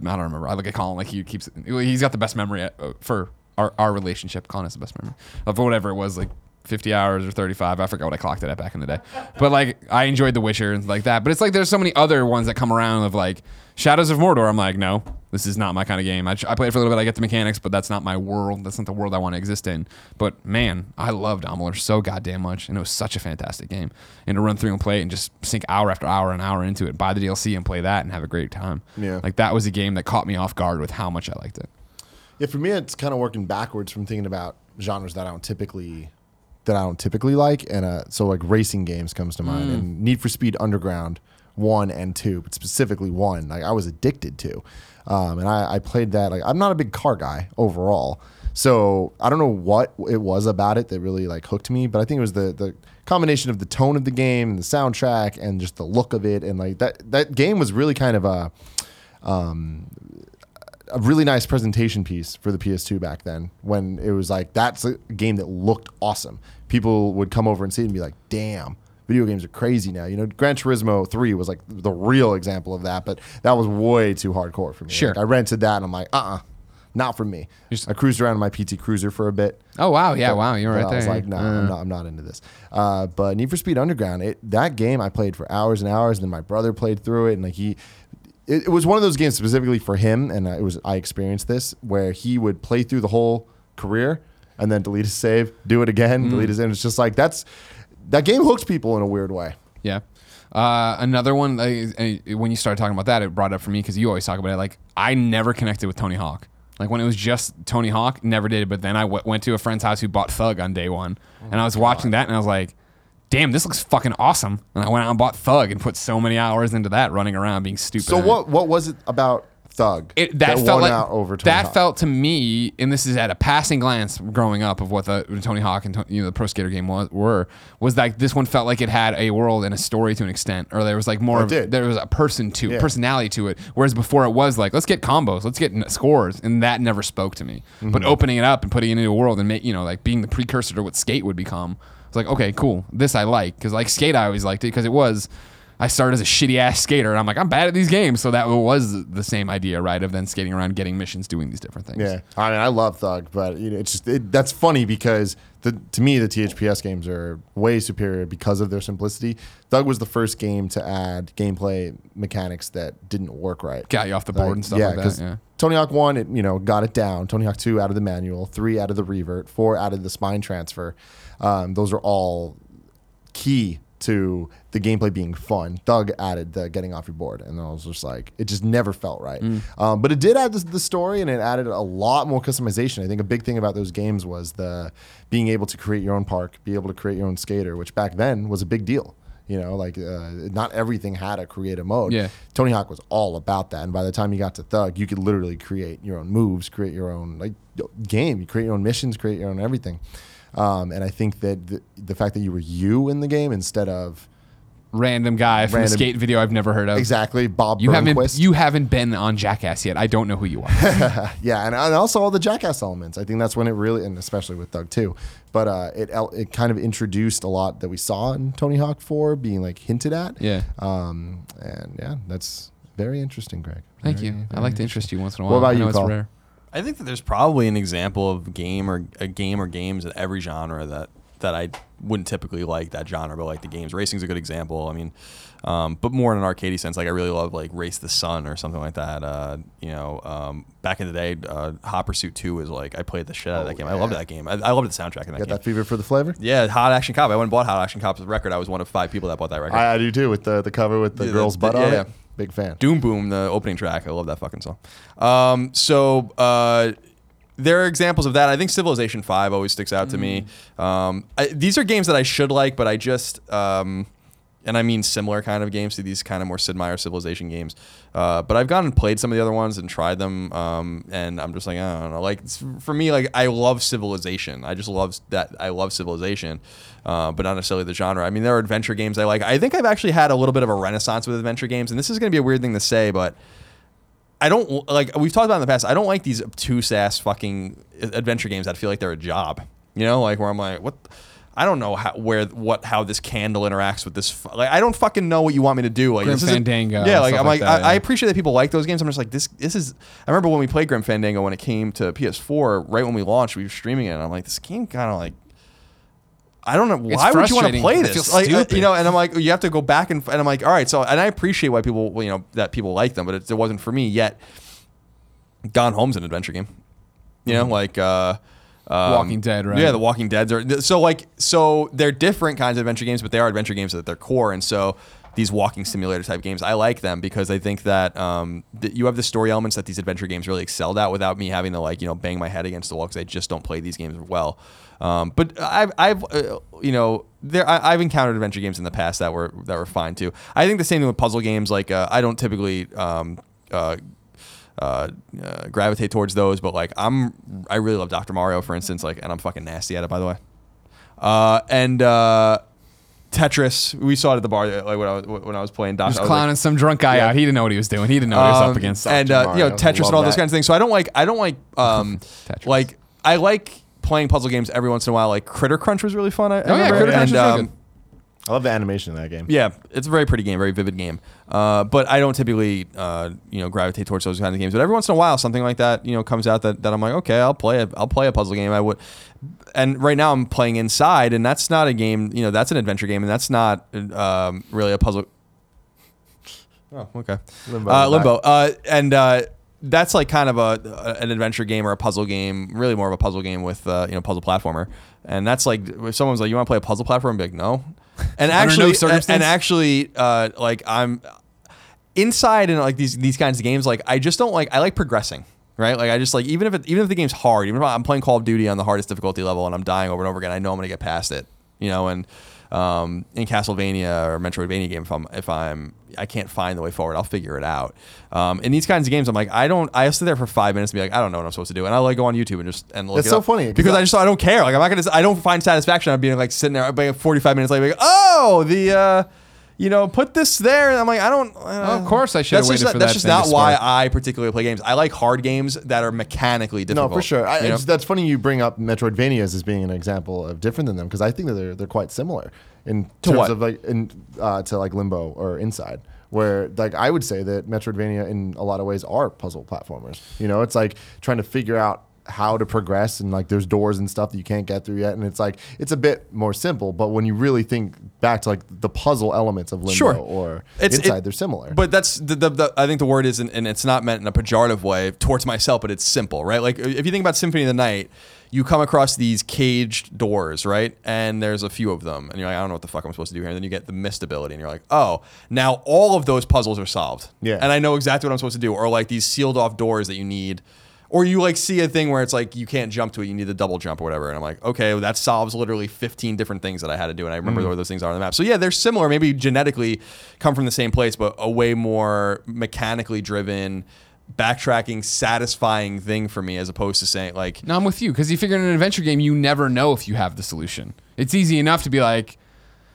I don't remember. I look at Colin like he keeps. He's got the best memory uh, for our, our relationship. Colin has the best memory uh, of whatever it was, like 50 hours or 35. I forgot what I clocked it at back in the day. But like, I enjoyed The Witcher and like that. But it's like there's so many other ones that come around of like Shadows of Mordor. I'm like, no, this is not my kind of game. I, I play it for a little bit. I get the mechanics, but that's not my world. That's not the world I want to exist in. But man, I loved Amalur so goddamn much, and it was such a fantastic game. And to run through and play it and just sink hour after hour and hour into it, buy the DLC and play that and have a great time. Yeah. like that was a game that caught me off guard with how much I liked it. Yeah, for me, it's kind of working backwards from thinking about genres that I don't typically that I don't typically like, and uh, so like racing games comes to mind, and Need for Speed Underground one and two, but specifically one, like I was addicted to, um, and I, I played that. Like I'm not a big car guy overall, so I don't know what it was about it that really like hooked me, but I think it was the the combination of the tone of the game, and the soundtrack, and just the look of it, and like that that game was really kind of a a really nice presentation piece for the PS2 back then when it was like that's a game that looked awesome. People would come over and see it and be like, "Damn, video games are crazy now." You know, Gran Turismo 3 was like the real example of that, but that was way too hardcore for me. Sure. Like, I rented that and I'm like, "Uh-uh, not for me." Just- I cruised around in my PT Cruiser for a bit. Oh wow, yeah, But- wow, you're right I there. was like, no, I'm not. I'm not into this. Uh, but Need for Speed Underground, it, that game I played for hours and hours, and then my brother played through it, and like he, it, it was one of those games specifically for him, and it was I experienced this where he would play through the whole career and then delete his save, do it again, Mm. delete his, and it's just like that's that game hooks people in a weird way. Yeah. Uh, another one, uh, uh, when you started talking about that, it brought up for me because you always talk about it. Like, I never connected with Tony Hawk. Like, when it was just Tony Hawk, never did. But then I w- went to a friend's house who bought Thug on day one. and I was watching that and I was like, damn, this looks fucking awesome. And I went out and bought Thug and put so many hours into that running around being stupid. So what what was it about thug it, that, that felt like out over Tony that Hawk. felt to me, and this is at a passing glance growing up of what the Tony Hawk and you know the Pro Skater game was, were was like this one felt like it had a world and a story to an extent, or there was like more of did. there was a person to Yeah. personality to it, whereas before it was like let's get combos, let's get scores, and that never spoke to me. Mm-hmm. But opening it up and putting it into a world and make you know like being the precursor to what skate would become, it's like okay, cool, this I like because like skate I always liked it because it was. I started as a shitty ass skater, and I'm like, I'm bad at these games. So that was the same idea, right? Of then skating around, getting missions, doing these different things. Yeah, I mean, I love Thug, but you know, it's just it, that's funny because the to me the THPS games are way superior because of their simplicity. Thug was the first game to add gameplay mechanics that didn't work right. Got you off the board Like, and stuff yeah, like that. Yeah. Tony Hawk One, it you know got it down. Tony Hawk Two out of the manual, three out of the revert, four out of the spine transfer. Um, those are all key to the gameplay being fun. Thug added the getting off your board, and I was just like, it just never felt right. Mm. Um, but it did add the, the story, and it added a lot more customization. I think a big thing about those games was the being able to create your own park, be able to create your own skater, which back then was a big deal. You know, like uh, not everything had a creative mode. Yeah. Tony Hawk was all about that, and by the time you got to Thug, you could literally create your own moves, create your own like game, you create your own missions, create your own everything. Um, and I think that the, the fact that you were you in the game instead of Random guy from a skate video I've never heard of. exactly Bob You haven't you haven't been on Jackass yet. I don't know who you are. [LAUGHS] yeah, and, and also all the Jackass elements. I think that's when it really, and especially with Thug too, but uh, it it kind of introduced a lot that we saw in Tony Hawk 4 being like hinted at. yeah. Um, and yeah, that's very interesting, Greg. Thank Very, you. I like to interest you once in a while. What about you, Carl? I think that there's probably an example of game or a game or games in every genre that that I wouldn't typically like that genre, but like the games. Racing's a good example. I mean, um, but more in an arcadey sense. Like I really love like Race the Sun or something like that. Uh, you know, um, back in the day, uh, Hot Pursuit Two was like I played the shit out of Oh, that game. I loved that game. I, I loved the soundtrack in that Got game. that fever for the flavor? yeah, Hot Action Cop. I went and bought Hot Action Cop's record. I was one of five people that bought that record. I, I do too, with the, the cover with the Yeah, girl's the- butt yeah, on yeah. it. Big fan. Doom Boom, the opening track. I love that fucking song. Um, so uh, there are examples of that. I think Civilization Five always sticks out to me. Um, I, these are games that I should like, but I just um, and I mean similar kind of games to these kind of more Sid Meier Civilization games. Uh, but I've gone and played some of the other ones and tried them, um, and I'm just like I don't know. Like for me, like I love Civilization. I just love that. I love Civilization, uh, but not necessarily the genre. I mean, there are adventure games I like. I think I've actually had a little bit of a renaissance with adventure games, and this is going to be a weird thing to say, but. I don't like we've talked about in the past. I don't like these obtuse ass fucking adventure games that feel like they're a job. You know, like where I'm like, what? I don't know how where what how this candle interacts with this. Like I don't fucking know what you want me to do. Like Grim Fandango Yeah, like I'm like that, I, I appreciate that people like those games. I'm just like this. This is. I remember when we played Grim Fandango when it came to PS4. Right when we launched, we were streaming it, and I'm like, this game kind of like. I don't know why would you want to play this? Like, uh, stupid. you know, and I'm like, you have to go back and, and I'm like, all right, so and I appreciate why people, you know, that people like them, but it, it wasn't for me yet. Gone Home's an adventure game, you know, like uh, um, Walking Dead, right? Yeah, the Walking Dead's are so like so they're different kinds of adventure games, but they are adventure games at their core, and so these walking simulator type games, I like them because I think that um, that you have the story elements that these adventure games really excelled at without me having to like you know bang my head against the wall because I just don't play these games well. Um, but I've, I've uh, you know there I, I've encountered adventure games in the past that were that were fine too. I think the same thing with puzzle games. Like uh, I don't typically um, uh, uh, uh, gravitate towards those, but like I'm I really love Dr. Mario for instance. Like and I'm fucking nasty at it by the way. Uh, and uh, Tetris, we saw it at the bar uh, like when I was when I was playing. Doc, Just I was like, clowning some drunk guy Yeah. out. He didn't know what he was doing. He didn't know what he was um, up against. and uh, you know Tetris and all those kinds of things. So I don't like I don't like [LAUGHS] um Tetris. like I like playing puzzle games every once in a while. Like Critter Crunch was really fun. I, I Oh, yeah, remember. Critter Crunch and, was really um, good. I love the animation in that game. yeah, it's a very pretty game, very vivid game. Uh, but I don't typically, uh, you know, gravitate towards those kinds of games. But every once in a while, something like that, you know, comes out that, that I'm like, okay, I'll play it. I'll play a puzzle game. I would. And right now, I'm playing Inside, and that's not a game. You know, that's an adventure game, and that's not um, really a puzzle. [LAUGHS] Oh, okay. Limbo Uh, Limbo. Uh, and uh, that's like kind of a an adventure game or a puzzle game, really more of a puzzle game with uh, you know puzzle platformer. And that's like if someone's like, "You want to play a puzzle platform?" I'd be like, "No." [LAUGHS] And actually, and, actually, uh, like I'm inside in like these these kinds of games. Like I just don't like. I like progressing. Right, like I just like even if it, even if the game's hard, even if I'm playing Call of Duty on the hardest difficulty level and I'm dying over and over again, I know I'm gonna get past it. You know, and um, in Castlevania or Metroidvania game, if I'm if I'm I can't find the way forward, I'll figure it out. Um, in these kinds of games, I'm like, I don't. I sit there for five minutes and be like, I don't know what I'm supposed to do, and I like go on YouTube and just and look. It's it so up. funny, 'cause because I, just I don't care. Like I'm not gonna. I don't find satisfaction on being like sitting there, like 45 minutes later, like, oh the. Uh, you know, put this there, and I'm like, I don't. Uh, of course I should have that's waited just, for That's that just thing to not why. I particularly play games. I like hard games that are mechanically difficult. No, for sure. I, it's- that's funny you bring up Metroidvanias as being an example of different than them because I think that they're they're quite similar in To terms what? of like in uh, to like Limbo or Inside. Where like I would say that Metroidvania in a lot of ways are puzzle platformers. You know, it's like trying to figure out how to progress and like there's doors and stuff that you can't get through yet and it's like it's a bit more simple but when you really think back to like the puzzle elements of limbo Sure. or It's- inside it- they're similar But that's the, the, the I think the word is, and and it's not meant in a pejorative way towards myself, but it's simple, right? Like if you think about Symphony of the Night, you come across these caged doors, right? And there's a few of them, and you're like, I don't know what the fuck I'm supposed to do here. And then you get the mist ability, and you're like, oh, now all of those puzzles are solved. Yeah. And I know exactly what I'm supposed to do. Or like these sealed off doors that you need. Or you like see a thing where it's like you can't jump to it, you need the double jump or whatever. And I'm like, okay, well, that solves literally 15 different things that I had to do. And I remember mm. where those things are on the map. So yeah, they're similar, maybe genetically come from the same place, but a way more mechanically driven, backtracking, satisfying thing for me as opposed to saying like, No, I'm with you because you figure in an adventure game, you never know if you have the solution. It's easy enough to be like,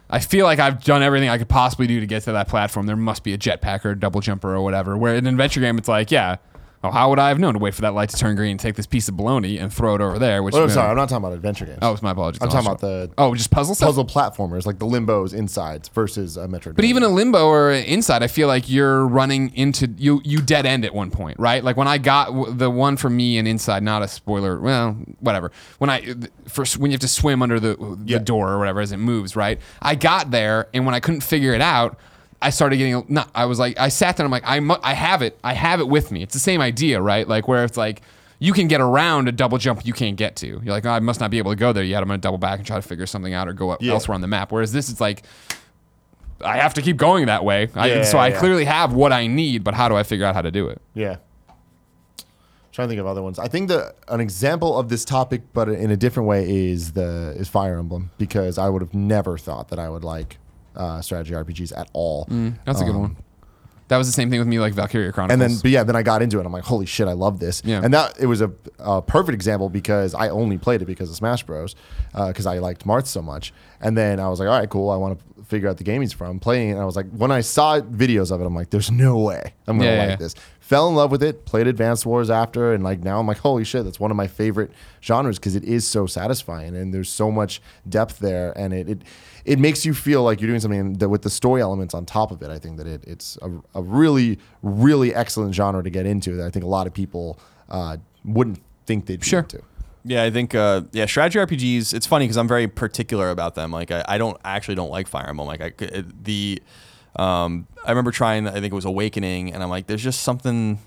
I feel like I've done everything I could possibly do to get to that platform. There must be a jetpack or a double jumper or whatever. Where in an adventure game, it's like, yeah, oh, how would I have known to wait for that light to turn green and take this piece of bologna and throw it over there? Which oh, I'm sorry I'm not talking about adventure games Oh, it's my apologies. I'm Oh, talking about the oh, just puzzle stuff. puzzle platformers like the limbos insides versus a Metroidvania But even a limbo or a inside, I feel like you're running into you. You dead end at one point, right? Like when I got w- the one for me and inside, not a spoiler. Well, whatever. When I first when you have to swim under the the Yeah. door or whatever as it moves, right? I got there, and when I couldn't figure it out. I started getting not. I was like, I sat there. And I'm like, I, mu- I have it. I have it with me. It's the same idea, right? Like where it's like, you can get around a double jump you can't get to. You're like, oh, I must not be able to go there yet. I'm gonna double back and try to figure something out or go Yeah. elsewhere on the map. Whereas this, is like, I have to keep going that way. I, Yeah, so I yeah. clearly have what I need, but how do I figure out how to do it? Yeah. trying to think of other ones. I think the an example of this topic, but in a different way, is the is Fire Emblem because I would have never thought that I would like uh, strategy RPGs at all. That's a good Um, one. That was the same thing with me, like Valkyria Chronicles. And then, but yeah, then I got into it. I'm like, holy shit, I love this. Yeah. And that it was a, a perfect example because I only played it because of Smash Bros. Because I liked Marth so much. And then I was like, all right, cool. I want to figure out the game he's from. Playing it, and I was like, when I saw videos of it, I'm like, there's no way I'm gonna Yeah, like yeah. this. Fell in love with it. Played Advanced Wars after, and like now I'm like, holy shit, that's one of my favorite genres because it is so satisfying and there's so much depth there, and it. it it makes you feel like you're doing something that with the story elements on top of it. I think that it, it's a, a really, really excellent genre to get into that I think a lot of people uh, wouldn't think they'd be Sure. into. Yeah, I think uh, yeah, strategy RPGs. It's funny because I'm very particular about them. Like I, I don't I actually don't like Fire Emblem. Like I it- the um, I remember trying. I think it was Awakening, and I'm like, there's just something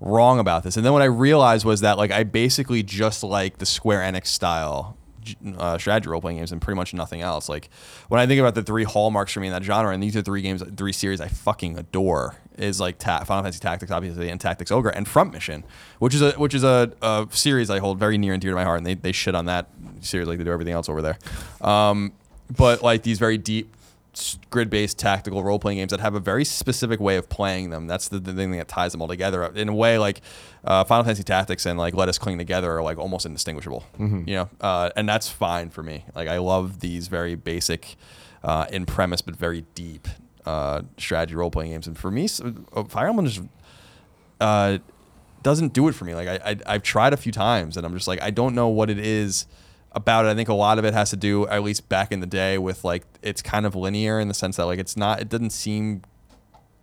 wrong about this. And then what I realized was that like I basically just like the Square Enix style uh, strategy role playing games and pretty much nothing else. Like when I think about the three hallmarks for me in that genre, and these are three games, three series I fucking adore. Is like ta- Final Fantasy Tactics, obviously, and Tactics Ogre, and Front Mission, which is a which is a, a series I hold very near and dear to my heart, and they, they shit on that series like they do everything else over there. Um, but like these very deep grid based tactical role playing games that have a very specific way of playing them. That's the, the thing that ties them all together. In a way, like uh, Final Fantasy Tactics and like Let Us Cling Together are like almost indistinguishable. You know, uh, and that's fine for me. Like I love these very basic uh, in premise but very deep uh, strategy role playing games. And for me, uh, Fire Emblem just uh, doesn't do it for me. Like I, I I've tried a few times and I'm just like I don't know what it is about it. I think a lot of it has to do, at least back in the day, with like it's kind of linear in the sense that like it's not. It doesn't seem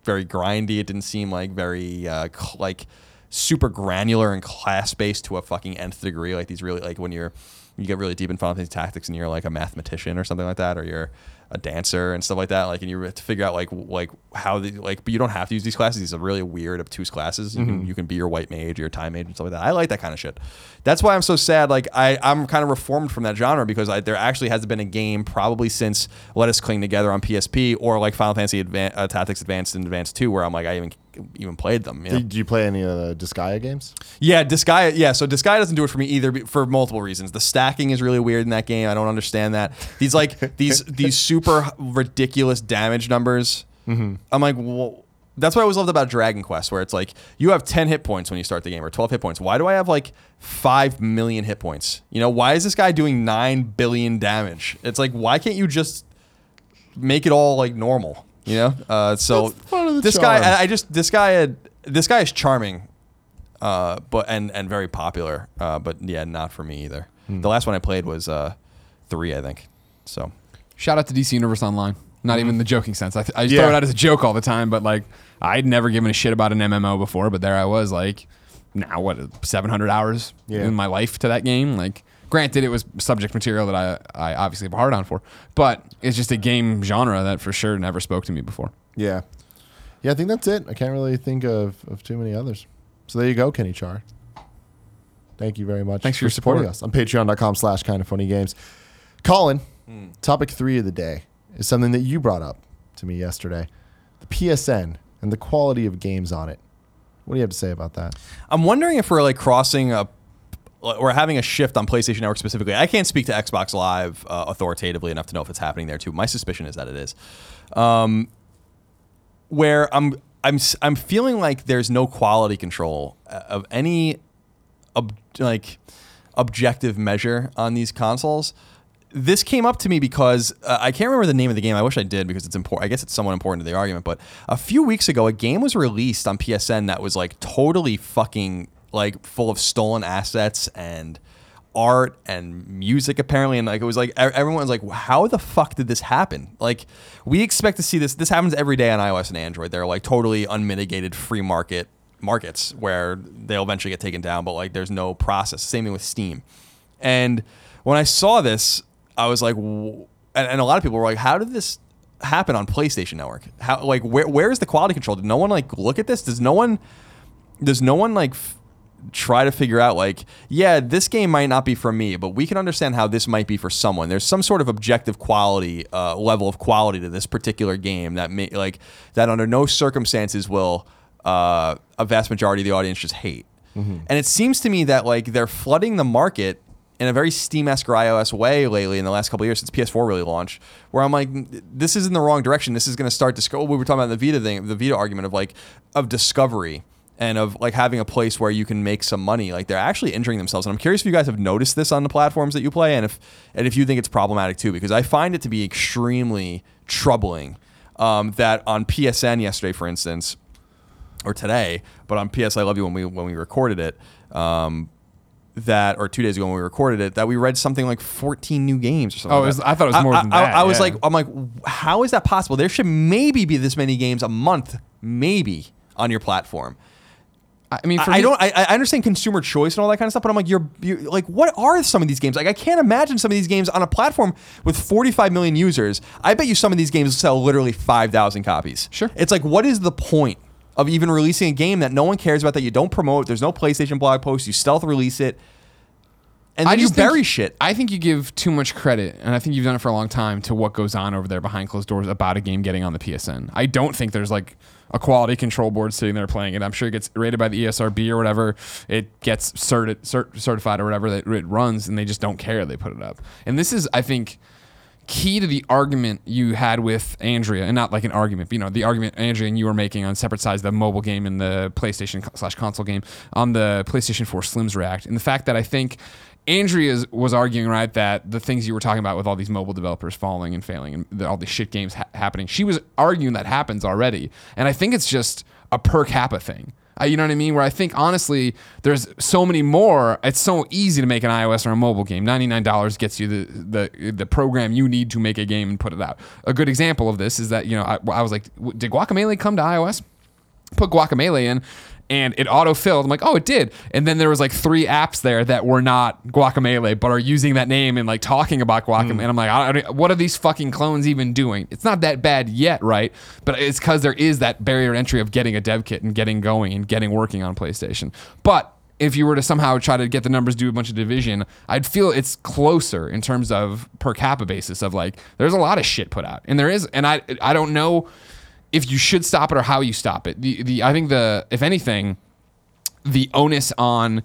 very grindy. It didn't seem like very uh, cl- like super granular and class based to a fucking nth degree. Like these really like when you're you get really deep in Final Fantasy Tactics and you're like a mathematician or something like that, or you're a dancer and stuff like that. Like and you have to figure out like like how the like, but you don't have to use these classes. These are really weird obtuse classes. You can you can be your white mage, your time mage, and stuff like that. I like that kind of shit. That's why I'm so sad. Like I I'm kind of reformed from that genre because I, there actually hasn't been a game probably since Let Us Cling Together on PSP or like Final Fantasy Advan- uh, Tactics Advanced and Advanced Two, where I'm like I even even played them. You know? Did you play any of the Disgaea games? Yeah, Disgaea. Yeah, so Disgaea doesn't do it for me either for multiple reasons. The stacking is really weird in that game. I don't understand that. These like [LAUGHS] these these super ridiculous damage numbers. Mm-hmm. I'm like, well, that's what I always loved about Dragon Quest, where it's like you have 10 hit points when you start the game, or 12 hit points. Why do I have like five million hit points? You know, why is this guy doing nine billion damage? It's like, why can't you just make it all like normal? You know, uh, so That's part of the this guy, charm. I, I just this guy had this guy is charming, uh, but and and very popular, uh, but yeah, not for me either. Hmm. The last one I played was uh, three, I think. So Shout out to DC Universe Online. Not even the joking sense. I, I just Mm-hmm. Yeah. throw it out as a joke all the time, but like I'd never given a shit about an MMO before, but there I was like, now what, 700 hours Yeah. in my life to that game. Like, granted, it was subject material that I, I obviously have a hard on for, but it's just a game genre that for sure never spoke to me before. Yeah. Yeah, I think that's it. I can't really think of, of too many others. So there you go, Kenny Char. Thank you very much Thanks for your supporting support. us on patreon.com slash kind of funny games. Colin, Hmm. topic three of the day is something that you brought up to me yesterday. The PSN and the quality of games on it. What do you have to say about that? I'm wondering if we're like crossing a we're having a shift on PlayStation Network specifically. I can't speak to Xbox Live uh, authoritatively enough to know if it's happening there too. My suspicion is that it is. Um, where I'm I'm I'm feeling like there's no quality control uh, of any ob- like objective measure on these consoles. This came up to me because uh, I can't remember the name of the game. I wish I did because it's important. I guess it's somewhat important to the argument. But a few weeks ago, a game was released on PSN that was like totally fucking like full of stolen assets and art and music apparently. And like it was like e- everyone was like how the fuck did this happen? Like we expect to see this this happens every day on ios and android. They're like totally unmitigated free market markets where they'll eventually get taken down but like there's no process. Same thing with steam. And when i saw this i was like and, and a lot of people were like how did this happen on playstation network? How like where, where is the quality control? Did no one like look at this? Does no one does no one like f- try to figure out like yeah this game might not be for me but we can understand how this might be for someone there's some sort of objective quality uh, level of quality to this particular game that may like that under no circumstances will uh, a vast majority of the audience just hate and it seems to me that like they're flooding the market in a very Steam-esque or iOS way lately in the last couple of years since PS4 really launched, where I'm like, this is in the wrong direction. This is going to start to. We were talking about the Vita thing, the Vita argument of like of discovery and of like having a place where you can make some money. Like they're actually injuring themselves. And I'm curious if you guys have noticed this on the platforms that you play, and if and if you think it's problematic too, because I find it to be extremely troubling um, that on PSN yesterday, for instance, or today, but on PS I Love You when we when we recorded it, um, that or two days ago when we recorded it, that we read something like 14 new games or something. Oh, like was- I thought it was more I, than I- that, I was yeah. like, I'm like, how is that possible? There should maybe be this many games a month, maybe on your platform. I mean, for I, I me- don't. I, I understand consumer choice and all that kind of stuff, but I'm like, you're, you're like, what are some of these games? Like, I can't imagine some of these games on a platform with 45 million users. I bet you some of these games sell literally 5,000 copies. Sure. It's like, what is the point of even releasing a game that no one cares about that you don't promote? There's no PlayStation blog post. You stealth release it, and then you just think- bury shit. I think you give too much credit, and I think you've done it for a long time to what goes on over there behind closed doors about a game getting on the PSN. I don't think there's like a quality control board sitting there playing it. I'm sure it gets rated by the ESRB or whatever. It gets certi- cert- certified or whatever that it runs, and they just don't care. They put it up. And this is, I think, key to the argument you had with Andrea, and not like an argument, but you know, the argument Andrea and you were making on separate sides, the mobile game and the PlayStation slash console game on the PlayStation 4 Slims React, and the fact that I think Andrea was arguing right that the things you were talking about with all these mobile developers falling and failing and the, all these shit games ha- happening, she was arguing that happens already, and I think it's just a per capita thing. Uh, you know what I mean? Where I think honestly, there's so many more. It's so easy to make an iOS or a mobile game. Ninety nine dollars gets you the, the the program you need to make a game and put it out. A good example of this is that you know I, I was like, did Guacamelee come to iOS? Put Guacamelee in. And it auto filled. I'm like, oh, it did. And then there was like three apps there that were not Guacamelee, but are using that name and like talking about Guacamelee. Hmm. And I'm like, I don't, what are these fucking clones even doing? It's not that bad yet, right? But it's because there is that barrier entry of getting a dev kit and getting going and getting working on PlayStation. But if you were to somehow try to get the numbers, do a bunch of division, I'd feel it's closer in terms of per capita basis of like, there's a lot of shit put out. And there is, and I, I don't know if you should stop it or how you stop it. The, the I think the if anything, the onus on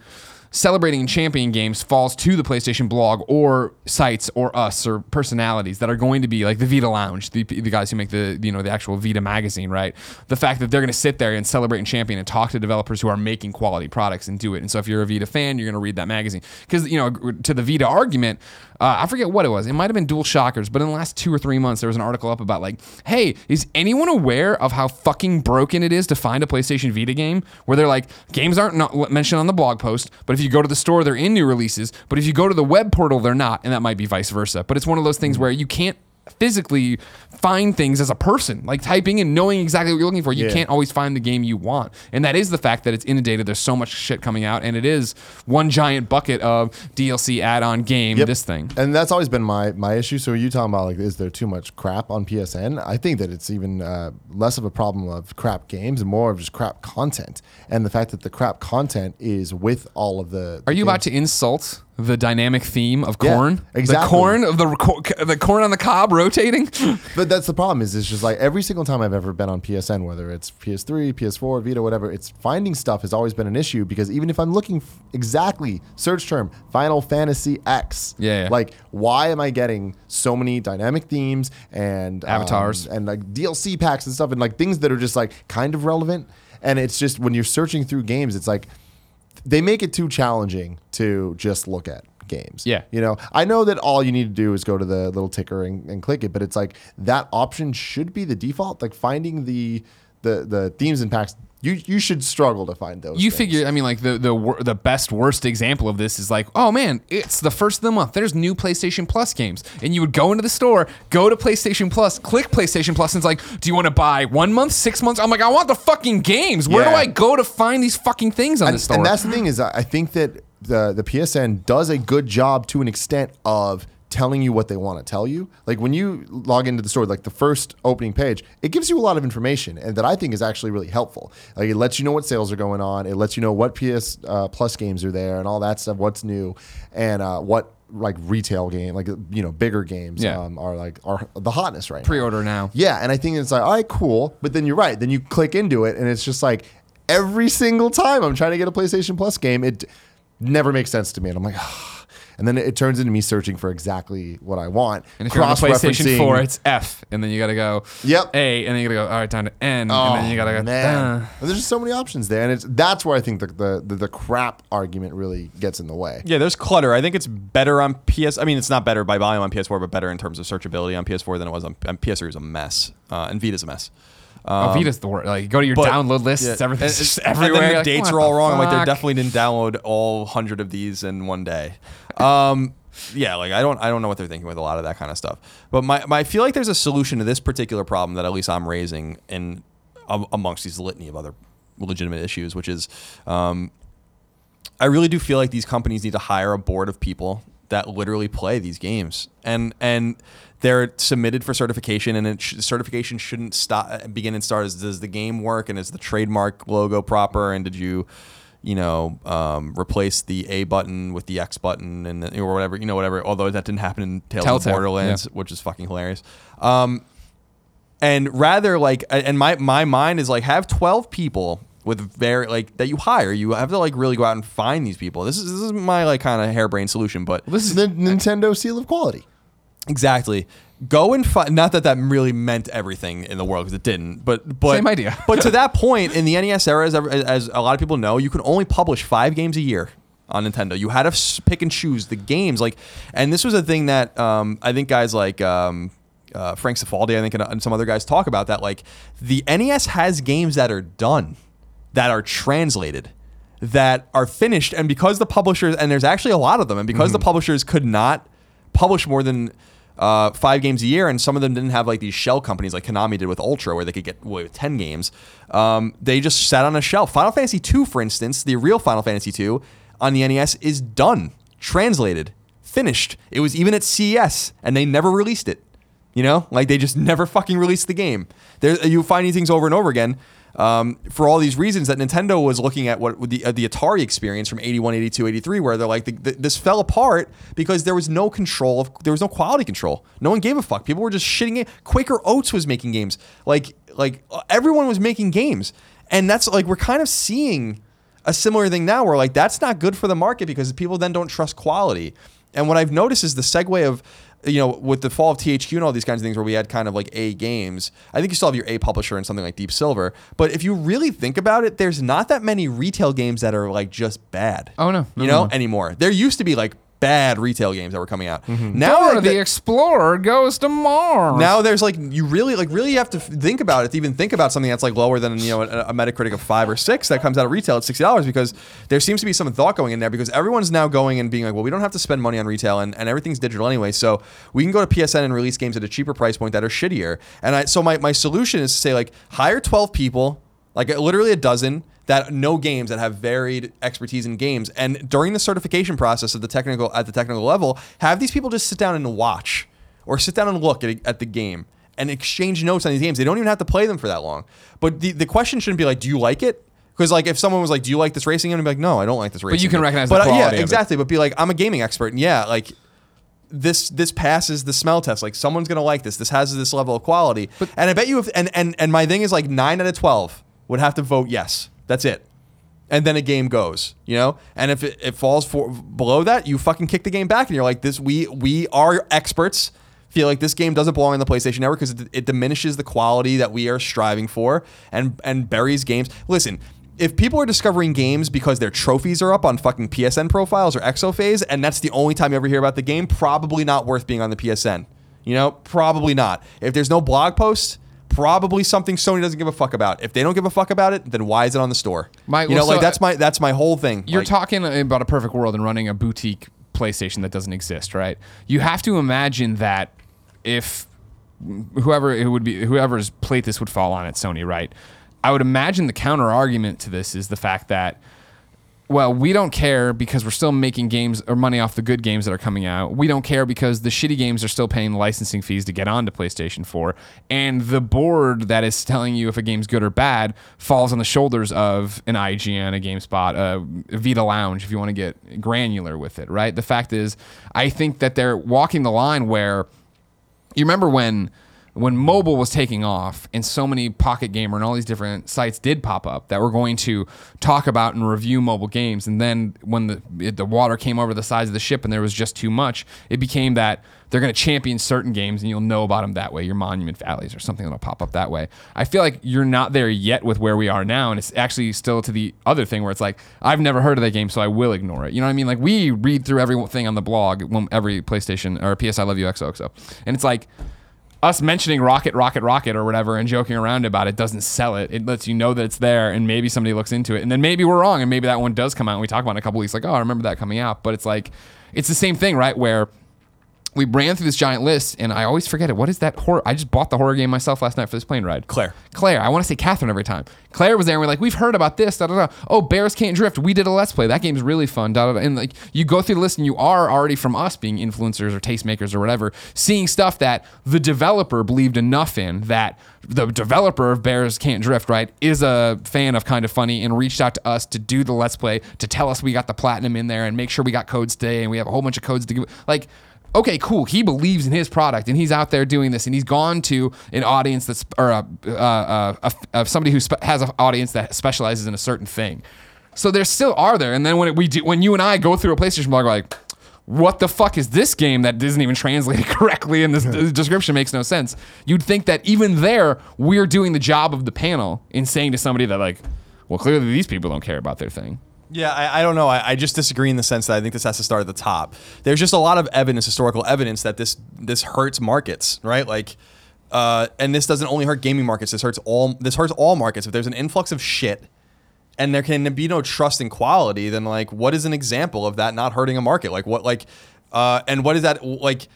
celebrating and championing games falls to the PlayStation blog or sites or us or personalities that are going to be like the Vita Lounge, the, the guys who make the you know the actual Vita magazine, right? The fact that they're going to sit there and celebrate and champion and talk to developers who are making quality products and do it. And so if you're a Vita fan, you're going to read that magazine because you know to the Vita argument, uh, I forget what it was. It might have been DualShockers, but in the last two or three months, there was an article up about like, hey, is anyone aware of how fucking broken it is to find a PlayStation Vita game? Where they're like, games aren't not mentioned on the blog post, but if you go to the store, they're in new releases. But if you go to the web portal, they're not, and that might be vice versa. But it's one of those things where you can't physically find things as a person like typing and knowing exactly what you're looking for you Yeah. can't always find the game you want and that is the fact that it's inundated there's so much shit coming out and it is one giant bucket of dlc add-on game Yep. this thing And that's always been my my issue. So are you talking about like, is there too much crap on PSN? I think that it's even uh, less of a problem of crap games and more of just crap content. And the fact that the crap content is with all of the. Are you about to insult the dynamic theme of Yeah, corn? The exactly. corn of the the corn on the cob rotating. [LAUGHS] But that's the problem. Is it's just like every single time I've ever been on PSN, whether it's PS3, PS4, Vita, whatever, it's finding stuff has always been an issue because even if I'm looking f- exactly search term Final Fantasy X, Yeah, yeah. like why am I getting so many dynamic themes and um, Avatars. and like DLC packs and stuff and like things that are just like kind of relevant? And it's just when you're searching through games, it's like they make it too challenging to just look at games. Yeah. You know, I know that all you need to do is go to the little ticker and, and click it, but it's like that option should be the default. Like finding the the the themes and packs, you you should struggle to find those. You things. figure, I mean, like the the the best worst example of this is like, oh man, it's the first of the month. There's new PlayStation Plus games, and you would go into the store, go to PlayStation Plus, click PlayStation Plus, and it's like, do you want to buy one month, six months? I'm like, I want the fucking games. Where do I go to find these fucking things on and, the store? and that's the thing is I I think that the the PSN does a good job to an extent of telling you what they want to tell you. Like when you log into the store, like the first opening page, it gives you a lot of information, and that I think is actually really helpful. Like it lets you know what sales are going on, it lets you know what PS uh, Plus games are there, and all that stuff, what's new, and uh, what like retail game, like you know bigger games, Yeah. um, are like are the hotness right now. pre-order now. Yeah, and I think it's like, all right, cool. But then you're right. Then you click into it, and it's just like every single time I'm trying to get a PlayStation Plus game, it never makes sense to me. And I'm like, and then it, it turns into me searching for exactly what I want. And if you're on the PlayStation Cross-referencing- 4, it's F, and then you gotta go Yep. A, and then you gotta go all right down to N, Oh, and then you gotta go. man. uh. And there's just so many options there, and it's that's where I think the the, the the crap argument really gets in the way. Yeah, there's clutter. I think it's better on PS. I mean, it's not better by volume on PS4, but better in terms of searchability on PS4 than it was on, on PS3. It was a mess, uh, and Vita's a mess. Oh, Vita's the worst. Like, go to your but- download list. Yeah. Everything's And- just and everywhere. then the Like, dates are all wrong. I'm like, they definitely didn't download all hundred of these in one day. Um, yeah, like I don't, I don't know what they're thinking with a lot of that kind of stuff. But my, my I feel like there's a solution to this particular problem that at least I'm raising in um, amongst these litany of other legitimate issues, which is, um, I really do feel like these companies need to hire a board of people that literally play these games, and and they're submitted for certification, and it sh- certification shouldn't stop begin and start as does the game work, and is the trademark logo proper, and did you, you know, um, replace the A button with the X button, and the, or whatever, you know, whatever. Although that didn't happen in Tales Telltale, of Borderlands, yeah. which is fucking hilarious. Um, and rather like and my my mind is like have 12 people with very like that you hire you have to like really go out and find these people this is this is my like kind of harebrained solution but This is the Nintendo seal of quality. exactly go and find not that that really meant everything in the world because it didn't but but Same idea. [LAUGHS] but to that [LAUGHS] point in the nes era as, as a lot of people know you can only publish five games a year on Nintendo, you had to pick and choose the games. Like, and this was a thing that um, I think guys like um, uh, Frank Cifaldi, I think, and, and some other guys talk about that. Like, the NES has games that are done, that are translated, that are finished, and because the publishers, and there's actually a lot of them, and because the publishers could not publish more than uh, five games a year, and some of them didn't have like these shell companies like Konami did with Ultra, where they could get away with ten games. Um, they just sat on a shelf. Final Fantasy II, for instance, the real Final Fantasy II on the NES is done, translated, finished. It was even at CES, and they never released it. You know, like they just never fucking released the game. There, you find these things over and over again. Um, for all these reasons that Nintendo was looking at what the uh, the Atari experience from 81, 82, 83, where they're like, the, the, this fell apart because there was no control of, there was no quality control. No one gave a fuck. People were just shitting it. Quaker Oats was making games. Like, like uh, everyone was making games. And that's like, we're kind of seeing a similar thing now where like that's not good for the market because people then don't trust quality. And what I've noticed is the segue of you know, with the fall of THQ and all these kinds of things where we had kind of like A games, I think you still have your A publisher and something like Deep Silver. But if you really think about it, there's not that many retail games that are like just bad. Oh, no. No, you no, know, no. anymore. There used to be like bad retail games that were coming out. Mm-hmm. Now Dora like, the the- Explorer goes to Mars. now there's like you really like really have to think about it to even think about something that's like lower than you know a, a Metacritic of five or six that comes out of retail at sixty dollars because there seems to be some thought going in there because everyone's now going and being like well we don't have to spend money on retail and, and everything's digital anyway so we can go to PSN and release games at a cheaper price point that are shittier and I so my my solution is to say like hire twelve people like literally a dozen that know games that have varied expertise in games and during the certification process of the technical at the technical level have these people just sit down and watch or sit down and look at, at the game and exchange notes on these games they don't even have to play them for that long but the, the question shouldn't be like do you like it because like if someone was like do you like this racing game i'd be like no i don't like this racing but you can game. recognize the but uh, quality of yeah exactly but be like i'm a gaming expert and yeah like this this passes the smell test. Like someone's gonna like this. This has this level of quality. But and I bet you if and and and my thing is like nine out of twelve would have to vote yes. That's it. And then a game goes, you know. And if it, it falls for below that, you fucking kick the game back, and you're like, this we we are experts. Feel like this game doesn't belong on the PlayStation Network because it, it diminishes the quality that we are striving for, and and buries games. Listen, if people are discovering games because their trophies are up on fucking PSN profiles or Exophase, and that's the only time you ever hear about the game, probably not worth being on the PSN. You know, probably not. If there's no blog post, probably something Sony doesn't give a fuck about. If they don't give a fuck about it, then why is it on the store? My- you know, well, like that's uh, my that's my whole thing. You're Like, talking about a perfect world and running a boutique PlayStation that doesn't exist, right? You have to imagine that if whoever it would be, whoever's plate this would fall on at Sony, right? I would imagine the counter argument to this is the fact that, well, we don't care because we're still making games or money off the good games that are coming out. We don't care because the shitty games are still paying licensing fees to get onto PlayStation 4. And the board that is telling you if a game's good or bad falls on the shoulders of an IGN, a GameSpot, a Vita Lounge, if you want to get granular with it, right? The fact is, I think that they're walking the line where you remember when when mobile was taking off and so many pocket gamer and all these different sites did pop up that were going to talk about and review mobile games. And then when the it, the water came over the sides of the ship and there was just too much it became that they're going to champion certain games and you'll know about them that way. Your monument valleys or something that'll pop up that way. I feel like you're not there yet with where we are now and it's actually still to the other thing where it's like i've never heard of that game so i will ignore it. You know what i mean? Like we read through everything on the blog every playstation or ps i love you xoxo and it's like us mentioning rocket rocket rocket or whatever and joking around about it doesn't sell it. It lets you know that it's there and maybe somebody looks into it. And then maybe we're wrong and maybe that one does come out and we talk about it in a couple weeks like oh i remember that coming out. But it's like it's the same thing right where we ran through this giant list and i always forget it what is that horror i just bought the horror game myself last night for this plane ride Claire. claire i want to say catherine every time claire was there and we're like we've heard about this da, da, da. oh bears can't drift we did a let's play that game's really fun da, da, da. and like you go through the list and you are already from us being influencers or tastemakers or whatever seeing stuff that the developer believed enough in that the developer of bears can't drift right is a fan of kind of funny and reached out to us to do the let's play to tell us we got the platinum in there and make sure we got codes today and we have a whole bunch of codes to give like okay, cool. He believes in his product and he's out there doing this and he's gone to an audience that's, or a, uh, uh, a, a, somebody who spe- has an audience that specializes in a certain thing. So there still are there. And then when it, we do, when you and I go through a PlayStation blog, we're like, what the fuck is this game that isn't even translated [LAUGHS] correctly and this description makes no sense? You'd think that even there, we're doing the job of the panel in saying to somebody that like, well, clearly these people don't care about their thing. Yeah, I, I don't know. I, I just disagree in the sense that I think this has to start at the top. There's just a lot of evidence, historical evidence, that this this hurts markets, right? Like, uh, and this doesn't only hurt gaming markets. This hurts all. This hurts all markets. If there's an influx of shit, and there can be no trust in quality, then like, what is an example of that not hurting a market? Like, what like, uh, and what is that like?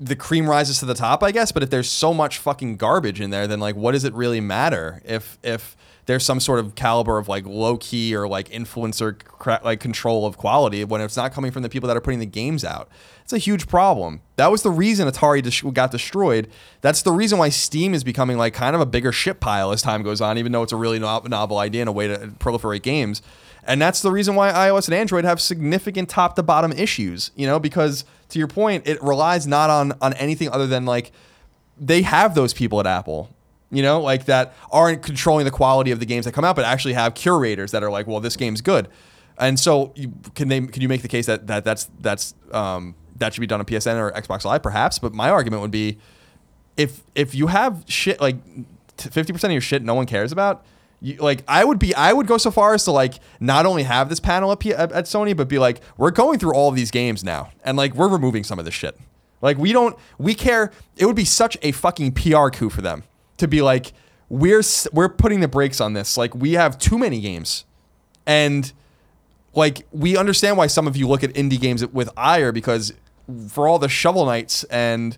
the cream rises to the top, I guess. But if there's so much fucking garbage in there, then like, what does it really matter if if there's some sort of caliber of like low key or like influencer cra- like control of quality when it's not coming from the people that are putting the games out? It's a huge problem. That was the reason Atari got destroyed. That's the reason why Steam is becoming like kind of a bigger shit pile as time goes on, even though it's a really no- novel idea and a way to proliferate games. And that's the reason why iOS and Android have significant top to bottom issues, you know, because to your point, it relies not on on anything other than like they have those people at Apple. You know, like that aren't controlling the quality of the games that come out, but actually have curators that are like, well, this game's good. And so, you, can they? Can you make the case that, that that's that's um, that should be done on PSN or Xbox Live, perhaps? But my argument would be, if if you have shit like fifty percent of your shit no one cares about, you, like I would be, I would go so far as to like not only have this panel at, at Sony, but be like, we're going through all of these games now, and like we're removing some of this shit. Like we don't, we care. It would be such a fucking PR coup for them to be like, we're we're putting the brakes on this. Like we have too many games, and like we understand why some of you look at indie games with ire because for all the shovel knights and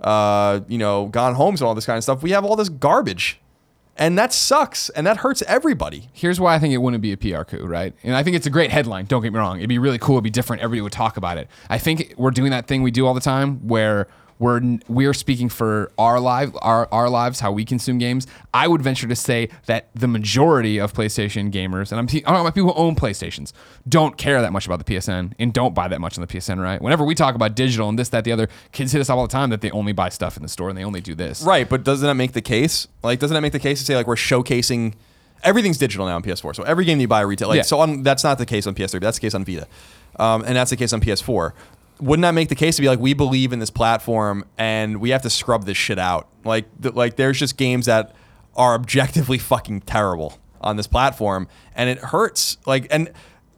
uh, you know gone homes and all this kind of stuff, we have all this garbage, and that sucks and that hurts everybody. Here's why I think it wouldn't be a PR coup, right? And I think it's a great headline. Don't get me wrong. It'd be really cool. It'd be different. Everybody would talk about it. I think we're doing that thing we do all the time where we're we're speaking for our life, our our lives, how we consume games. I would venture to say that the majority of PlayStation gamers, and I'm I don't know about people who own PlayStations, don't care that much about the PSN and don't buy that much on the PSN, right? Whenever we talk about digital and this, that, the other, kids hit us up all the time that they only buy stuff in the store and they only do this. Right, but doesn't that make the case? Like, doesn't that make the case to say like we're showcasing everything's digital now on PS4? So every game you buy retail, like Yeah. so on that's not the case on PS3, but that's the case on Vita, um, and that's the case on PS4. Wouldn't that make the case to be like we believe in this platform and we have to scrub this shit out? Like, th- like there's just games that are objectively fucking terrible on this platform, and it hurts. Like, and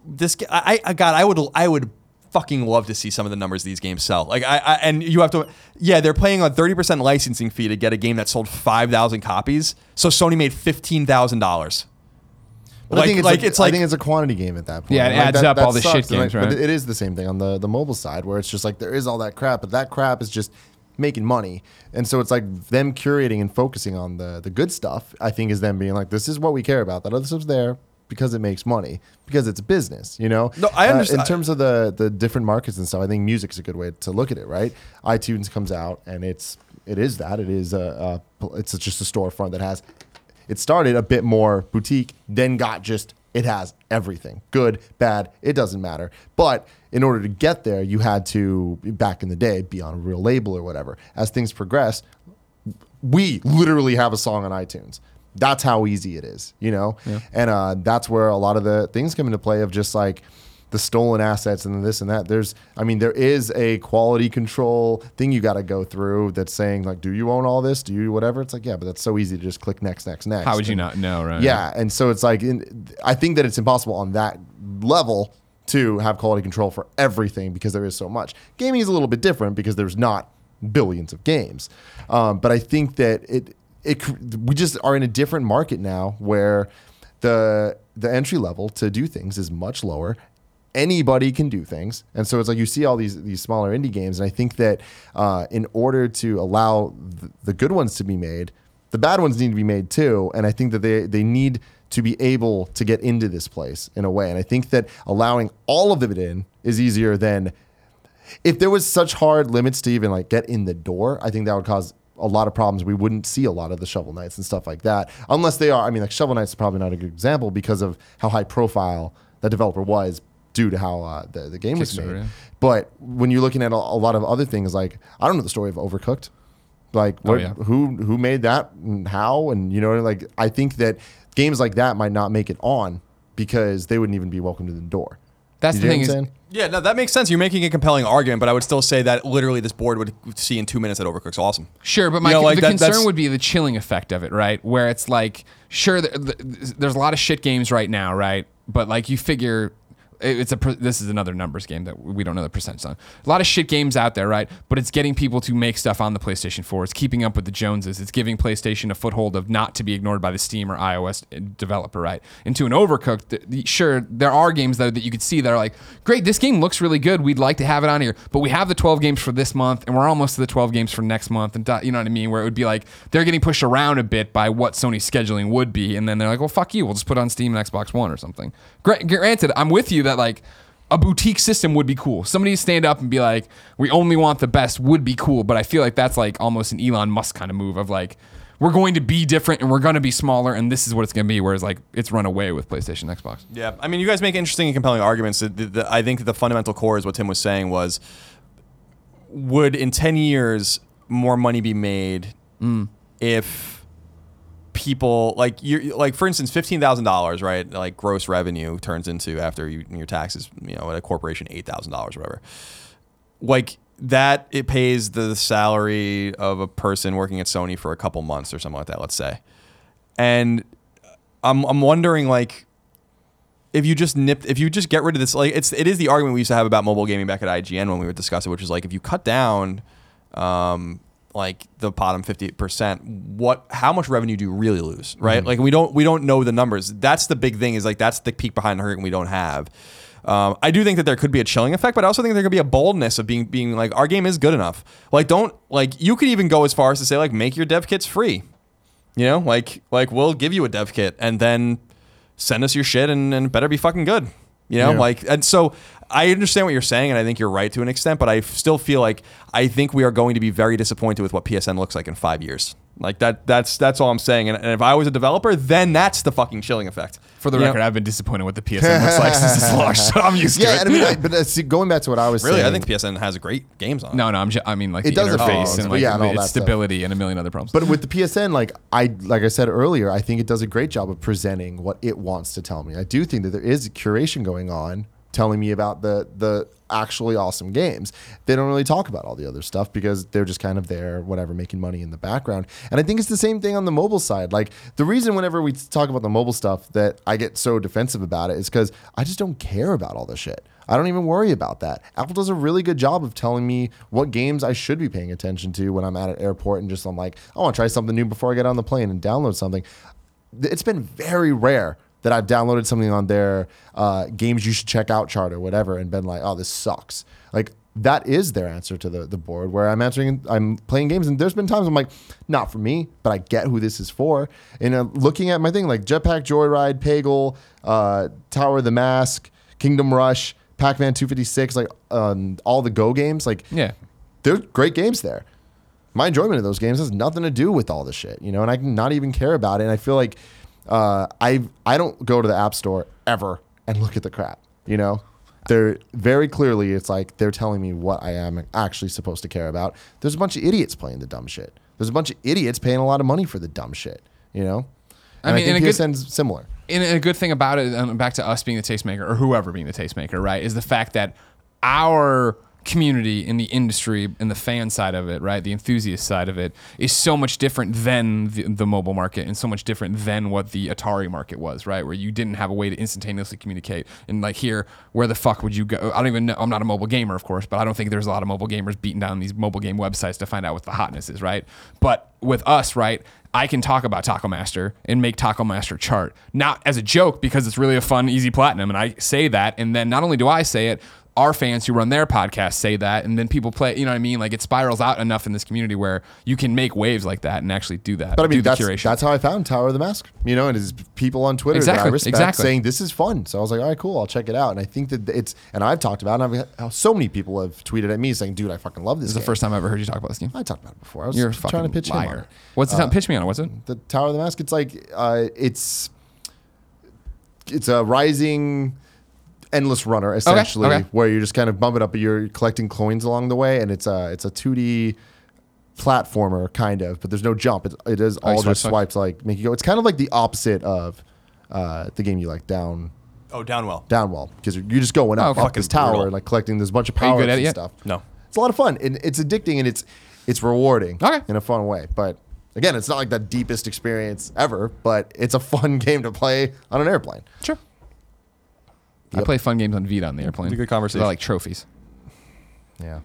this, I, I God, I would, I would fucking love to see some of the numbers these games sell. Like I, I and you have to yeah, they're paying a 30% licensing fee to get a game that sold 5,000 copies. So Sony made $15,000. But I think it's like, it's I think it's a quantity game at that point. Yeah, it Like, adds up all the shit sucks, and, games, like, right? But it is the same thing on the the mobile side where it's just like there is all that crap, but that crap is just making money, and so it's like them curating and focusing on the the good stuff. I think is them being like, this is what we care about. That other stuff's there because it makes money because it's a business. You know. No, I Uh, understand- in terms of the the different markets and stuff, I think music's a good way to look at it. Right? iTunes comes out and it's it is that it is a, a it's just a storefront that has it started a bit more boutique, then got just it has everything good, bad, it doesn't matter. But in order to get there, you had to back in the day be on a real label or whatever. As things progress, we literally have a song on iTunes. That's how easy it is, you know? And uh, that's where a lot of the things come into play of just like the stolen assets and this and that. There's, I mean, there is a quality control thing you got to go through that's saying, like, do you own all this? Do you whatever? It's like, yeah, but that's so easy to just click next, next, next. How would you And- not know, right? yeah, and so it's like in, I think that it's impossible on that level to have quality control for everything because there is so much. Gaming is a little bit different because there's not billions of games, um, but I think that it it we just are in a different market now where the the entry level to do things is much lower. Anybody can do things, and so it's like you see all these these smaller indie games, and I think that uh, in order to allow the, the good ones to be made, the bad ones need to be made too. And i think that they they need to be able to get into this place in a way. And i think that allowing all of it in is easier than if there was such hard limits to even like get in the door i think that would cause a lot of problems. We wouldn't see a lot of the shovel knights and stuff like that unless they are i mean like shovel knights is probably not a good example because of how high profile that developer was due to how uh, the, the game was made yeah. but when you're looking at a, a lot of other things like i don't know the story of overcooked like what, Oh, yeah. who who made that and how and you know like I think that games like that might not make it on because they wouldn't even be welcome to the door. That's You the thing what is, I'm saying? Yeah, no, that makes sense. You're making a compelling argument, but I would still say that literally this board would see in two minutes that Overcooked's awesome. Sure, but my You know, like the that- concern would be the chilling effect of it, right? Where it's like, sure, th- th- there's a lot of shit games right now, right? But like you figure, it- it's a this is another numbers game that we don't know the percentage on. A lot of shit games out there, right? But it's getting people to make stuff on the PlayStation 4. It's keeping up with the Joneses. It's giving PlayStation a foothold of not to be ignored by the Steam or iOS developer, right? Into an Overcooked, sure, there are games that, that you could see that are like, great, this game looks really good. We'd like to have it on here, but we have the 12 games for this month, and we're almost to the 12 games for next month, and you know what I mean? Where it would be like they're getting pushed around a bit by what Sony's scheduling would be, and then they're like, well, fuck you, we'll just put on Steam and Xbox One or something. Granted, I'm with you that like a boutique system would be cool. Somebody stand up and be like, we only want the best would be cool, but I feel like that's like almost an Elon Musk kind of move of like, we're going to be different and we're going to be smaller and this is what it's going to be. Whereas like it's run away with PlayStation, Xbox. Yeah, I mean, you guys make interesting and compelling arguments. The, the, the- I think the fundamental core is what Tim was saying was, would in ten years more money be made mm. if people like you like for instance fifteen thousand dollars right like gross revenue turns into after you, your taxes you know at a corporation eight thousand dollars whatever. Like that it pays the salary of a person working at Sony for a couple months or something like that let's say. And I'm I'm wondering like if you just nip if you just get rid of this like it's it is the argument we used to have about mobile gaming back at IGN when we would discuss it which is like if you cut down um like the bottom 50% what how much revenue do you really lose right like we don't we don't know the numbers that's the big thing is like that's the peak behind the hurricane we don't have um, I do think that there could be a chilling effect, but I also think there could be a boldness of being being like our game is good enough. Like don't like you could even go as far as to say like make your dev kits free. You know, like like we'll give you a dev kit and then send us your shit and, and better be fucking good. You know, Yeah. like and so I understand what you're saying and I think you're right to an extent, but I still feel like I think we are going to be very disappointed with what PSN looks like in five years. Like that that's that's all I'm saying. And, and if I was a developer, then that's the fucking chilling effect. For the You know? record, I've been disappointed with the PSN looks like since it's [LAUGHS] launched, so I'm used to it. and I mean, I, [LAUGHS] but uh, see, going back to what I was Really, saying, I think PSN has great games on it. no, no, I'm ju- I mean like It the does have interface flaws, and but like yeah, and all its that stuff. stability and a million other problems. But with the PSN, like I like I said earlier, I think it does a great job of presenting what it wants to tell me. I do think that there is curation going on, telling me about the the actually awesome games. They don't really talk about all the other stuff because they're just kind of there, whatever, making money in the background. And I think it's the same thing on the mobile side. Like the reason whenever we talk about the mobile stuff that I get so defensive about it is because I just don't care about all this shit. I don't even worry about that. Apple does a really good job of telling me what games I should be paying attention to when I'm at an airport and just I'm like, I want to try something new before I get on the plane and download something. It's been very rare that I've downloaded something on their uh, games you should check out chart or whatever and been like, oh, this sucks. Like that is their answer to the, the board where I'm answering, I'm playing games and there's been times I'm like, not for me, but I get who this is for. And uh, looking at my thing like Jetpack Joyride, Peggle, uh, Tomb of the Mask, Kingdom Rush, Pac-Man 256, like um, all the Go games, like yeah, they're great games there. My enjoyment of those games has nothing to do with all the shit, you know, and I can not even care about it. And I feel like uh, I I don't go to the app store ever and look at the crap, you know. They're very clearly it's like they're telling me what I am actually supposed to care about. There's a bunch of idiots playing the dumb shit. There's a bunch of idiots paying a lot of money for the dumb shit, you know. I And mean, I and think a good- PSN's similar. and a good thing about it, back to us being the tastemaker or whoever being the tastemaker, right, is the fact that our community in the industry and the fan side of it, right, the enthusiast side of it, is so much different than the, the mobile market and so much different than what the Atari market was, right, where you didn't have a way to instantaneously communicate. And like here, where the fuck would you go? I don't even know. I'm not a mobile gamer, of course, but I don't think there's a lot of mobile gamers beating down these mobile game websites to find out what the hotness is, right? But with us, right, I can talk about Taco Master and make Taco Master chart. Not as a joke because it's really a fun, easy platinum. And I say that. And then not only do I say it, our fans who run their podcast say that. And then people play, you know what I mean? Like it spirals out enough in this community where you can make waves like that and actually do that. But I mean, that's, that's how I found Tomb of the Mask. You know, and it's people on Twitter that I Exactly, respect exactly. saying this is fun. So I was like, all right, cool, I'll check it out. And I think that it's, and I've talked about, it, and I've had, so many people have tweeted at me saying, dude, I fucking love this. this is the first time I've ever heard you talk about this game. I talked about it before. I was You're trying fucking to pitch him on liar. it. What's the time? Pitch me on it. What's it? The Tomb of the Mask. It's like uh, it's it's a rising endless runner essentially, okay. where you're just kind of bumping up, but you're collecting coins along the way, and it's a it's a 2D platformer kind of, but there's no jump. It, it is Oh, all swipe, just swipe. swipes like make you go. It's kind of like the opposite of uh, the game you like down Oh, Downwell. downwell because you're you're just going Oh, up, up this tower brutal. and like collecting this bunch of power and yet? stuff. No. It's a lot of fun and it's addicting and it's it's rewarding Okay. in a fun way. But again, it's not like the deepest experience ever, but it's a fun [LAUGHS] game to play on an airplane. Sure. I play fun games on Vita on the airplane. It's a good conversation. I like trophies. Yeah.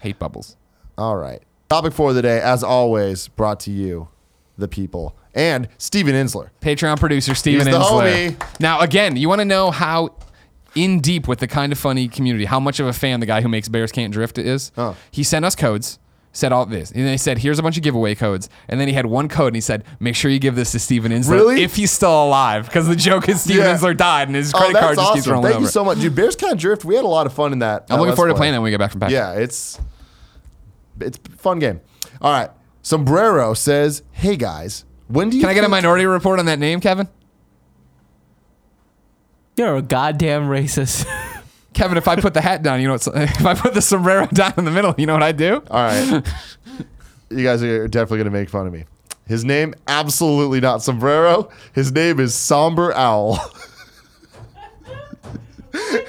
Hate bubbles. All right. Topic for the day, as always, brought to you, the people, and Steven Insler. Patreon producer Steven He's the Insler. homie. Now, again, you want to know how in deep with the kind of funny community, how much of a fan the guy who makes Bears Can't Drift is. Huh. He sent us codes, said all this, and they said, "Here's a bunch of giveaway codes." And then he had one code, and he said, "Make sure you give this to Steven Insler Really? if he's still alive," because the joke is Steven Yeah. Insler died, and his Oh, credit that's card just keeps awesome. rolling Thank over. you so much. Dude, Bears Can't Drift, we had a lot of fun in that. I'm uh, looking Let's forward to playing that when we get back from PAX. Yeah, it's it's fun game. All right. Sombrero says, "Hey guys, when do you Can I get a minority report on that name, Kevin? You're a goddamn racist. [LAUGHS] Kevin, if I put the hat down, you know what? [LAUGHS] If I put the sombrero [LAUGHS] down in the middle, you know what I do? All right. you guys are definitely going to make fun of me. His name, absolutely not sombrero. His name is Somber Owl. [LAUGHS]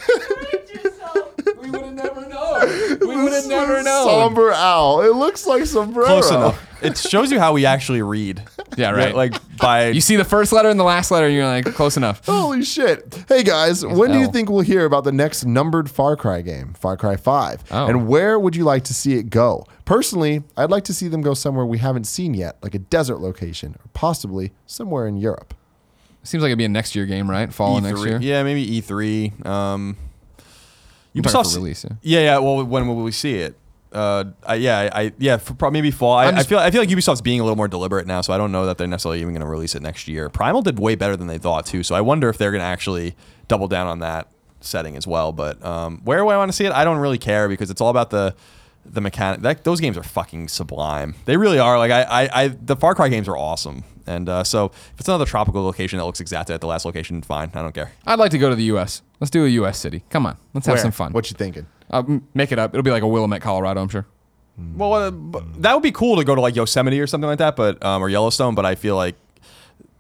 We would have never known. Somber Owl. It looks like sombrero. Close enough. It shows you how we actually read. [LAUGHS] Yeah, right. Like by You see the first letter and the last letter, and you're like, close enough. [LAUGHS] Holy shit. Hey guys, when do you L. think we'll hear about the next numbered Far Cry game, Far Cry 5? Oh. And where would you like to see it go? Personally, I'd like to see them go somewhere we haven't seen yet, like a desert location, or possibly somewhere in Europe. Seems like it'd be a next year game, right? Fall of next year. E Yeah, maybe E3. Um, Ubisoft's- for release. Yeah. Yeah, yeah. Well, when will we see it? Uh, I, yeah, I, yeah, for probably maybe fall. I, I'm I feel I feel like Ubisoft's being a little more deliberate now, so I don't know that they're necessarily even going to release it next year. Primal did way better than they thought too, so I wonder if they're going to actually double down on that setting as well. But um, where do I want to see it? I don't really care because it's all about the the mechanic. That those games are fucking sublime. They really are. Like I, I, I the Far Cry games are awesome. And uh, so if it's another tropical location that looks exactly like the last location, fine. I don't care. I'd like to go to the U.S. Let's do a U.S. city. Come on, let's have Where? some fun. What you thinking? Uh, m- make it up. It'll be like a Willamette, Colorado. I'm sure. Well, uh, but that would be cool to go to like Yosemite or something like that, but um, or Yellowstone. But I feel like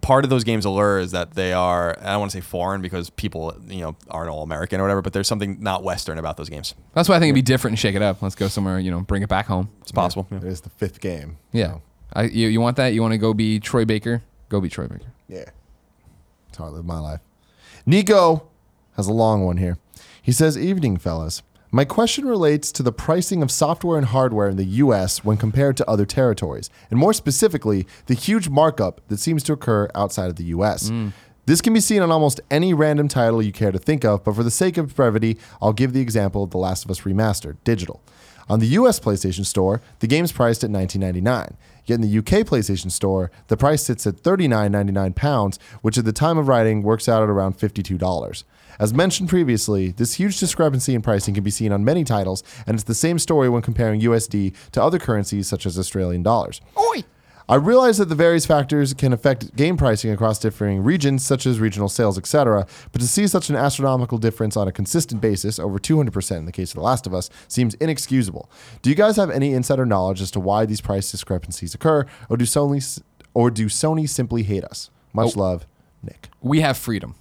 part of those games' allure is that they are. I don't want to say foreign because people, you know, aren't all American or whatever. But there's something not Western about those games. That's why I think it'd be different and shake it up. Let's go somewhere. You know, bring it back home. It's possible. Yeah. It is the fifth game. Yeah. I, you, you want that? You want to go be Troy Baker? Go be Troy Baker. Yeah. That's how I live my life. Nico has a long one here. He says, Evening, fellas. My question relates to the pricing of software and hardware in the US when compared to other territories, and more specifically, the huge markup that seems to occur outside of the US. Mm. This can be seen on almost any random title you care to think of, but for the sake of brevity, I'll give the example of The Last of Us Remastered, digital. On the US PlayStation Store, the game's priced at $19.99. Yet in the UK PlayStation Store, the price sits at £39.99, pounds, which at the time of writing works out at around $52. As mentioned previously, this huge discrepancy in pricing can be seen on many titles, and it's the same story when comparing USD to other currencies such as Australian dollars. Oi! I realize that the various factors can affect game pricing across differing regions, such as regional sales, etc., but to see such an astronomical difference on a consistent basis, over 200% in the case of The Last of Us, seems inexcusable. Do you guys have any insider knowledge as to why these price discrepancies occur, or do Sony, or do Sony simply hate us? Much Oh. love, Nick. We have freedom,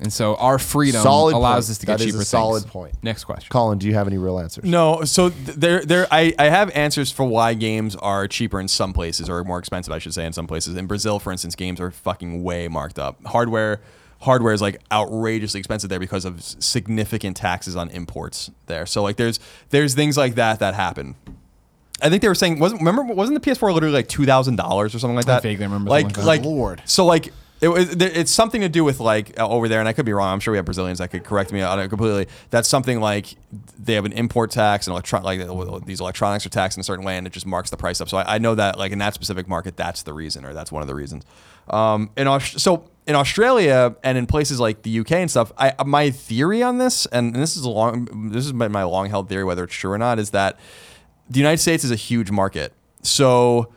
and so our freedom Solid allows point. us to get That is cheaper a solid things. point. Next question. Colin, do you have any real answers? No, so th- there, there. I, I have answers for why games are cheaper in some places, or more expensive, I should say, in some places. In Brazil, for instance, games are fucking way marked up. Hardware, hardware is like outrageously expensive there because of significant taxes on imports there. So like, there's there's things like that that happen. I think they were saying wasn't remember wasn't the PS4 literally like two thousand dollars or something like that? I vaguely remember Like like that. like Lord. So like it was it's something to do with like uh, over there, and I could be wrong. I'm sure we have Brazilians that could correct me on it completely. That's something like they have an import tax and electron like uh, these electronics are taxed in a certain way, and it just marks the price up. So I, I know that like in that specific market, that's the reason, or that's one of the reasons. Um, so in Australia and in places like the UK and stuff, I my theory on this, and this is a long this is my long held theory, whether it's true or not, is that the United States is a huge market. So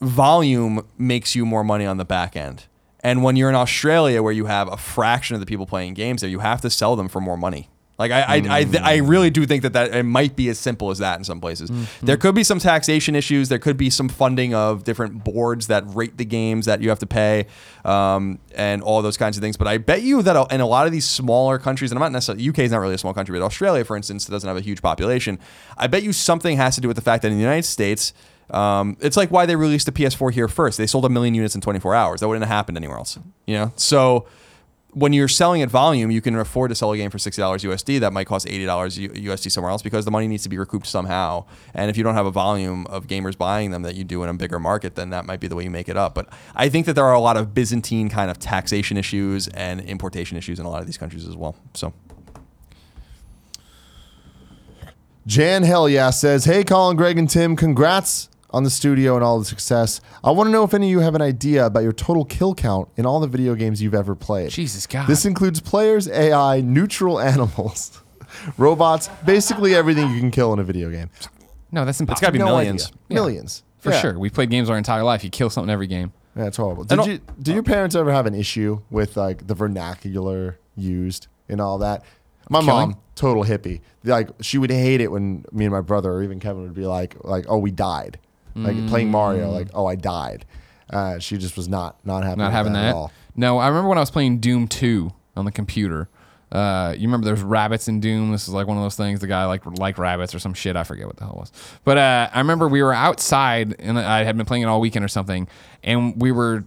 volume makes you more money on the back end. And when you're in Australia, where you have a fraction of the people playing games there, you have to sell them for more money. Like I, I, I, I really do think that that it might be as simple as that in some places. There could be some taxation issues. There could be some funding of different boards that rate the games that you have to pay, um, and all those kinds of things. But I bet you that in a lot of these smaller countries, and I'm not necessarily UK is not really a small country, but Australia, for instance, doesn't have a huge population. I bet you something has to do with the fact that in the United States. Um, it's like why they released the PS4 here first. They sold a million units in 24 hours. That wouldn't have happened anywhere else. You know, so when you're selling at volume, you can afford to sell a game for sixty dollars USD that might cost eighty dollars USD somewhere else because the money needs to be recouped somehow. And if you don't have a volume of gamers buying them that you do in a bigger market, then that might be the way you make it up. But I think that there are a lot of Byzantine kind of taxation issues and importation issues in a lot of these countries as well. So Jan Hell yeah says, Hey, Colin, Greg, and Tim, congrats on the studio and all the success. I want to know if any of you have an idea about your total kill count in all the video games you've ever played. Jesus God. This includes players, AI, neutral animals, [LAUGHS] robots, basically everything you can kill in a video game. no, that's impossible. it's got to be No millions. idea. Millions. for Yeah. sure. We've played games our entire life. You kill something every game. Yeah, it's horrible. Did you did your parents ever have an issue with like the vernacular used and all that? My Killing? mom, total hippie. Like she would hate it when me and my brother or even Kevin would be like like, "Oh, we died." Like playing Mario. Like, oh, I died. Uh, she just was not not happy. Not having that, that. at all. No, I remember when I was playing Doom 2 on the computer. Uh, you remember there's rabbits in Doom? This is like one of those things. The guy like like rabbits or some shit. I forget what the hell it was. But uh, I remember we were outside and I had been playing it all weekend or something, and we were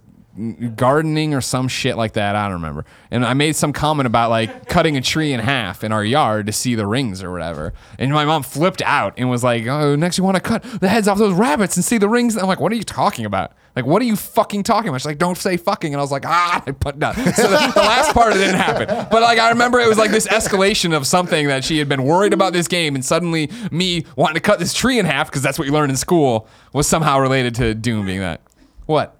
gardening or some shit like that. I don't remember. And I made some comment about like cutting a tree in half in our yard to see the rings or whatever. And my mom flipped out and was like, "Oh, next you want to cut the heads off those rabbits and see the rings?" I'm like, "What are you talking about? Like, what are you fucking talking about?" She's like, "Don't say fucking." And I was like, "Ah!" I put down. So the, the last part didn't happen. But like, I remember it was like this escalation of something that she had been worried about this game, and suddenly me wanting to cut this tree in half because that's what you learn in school was somehow related to Doom being that. What?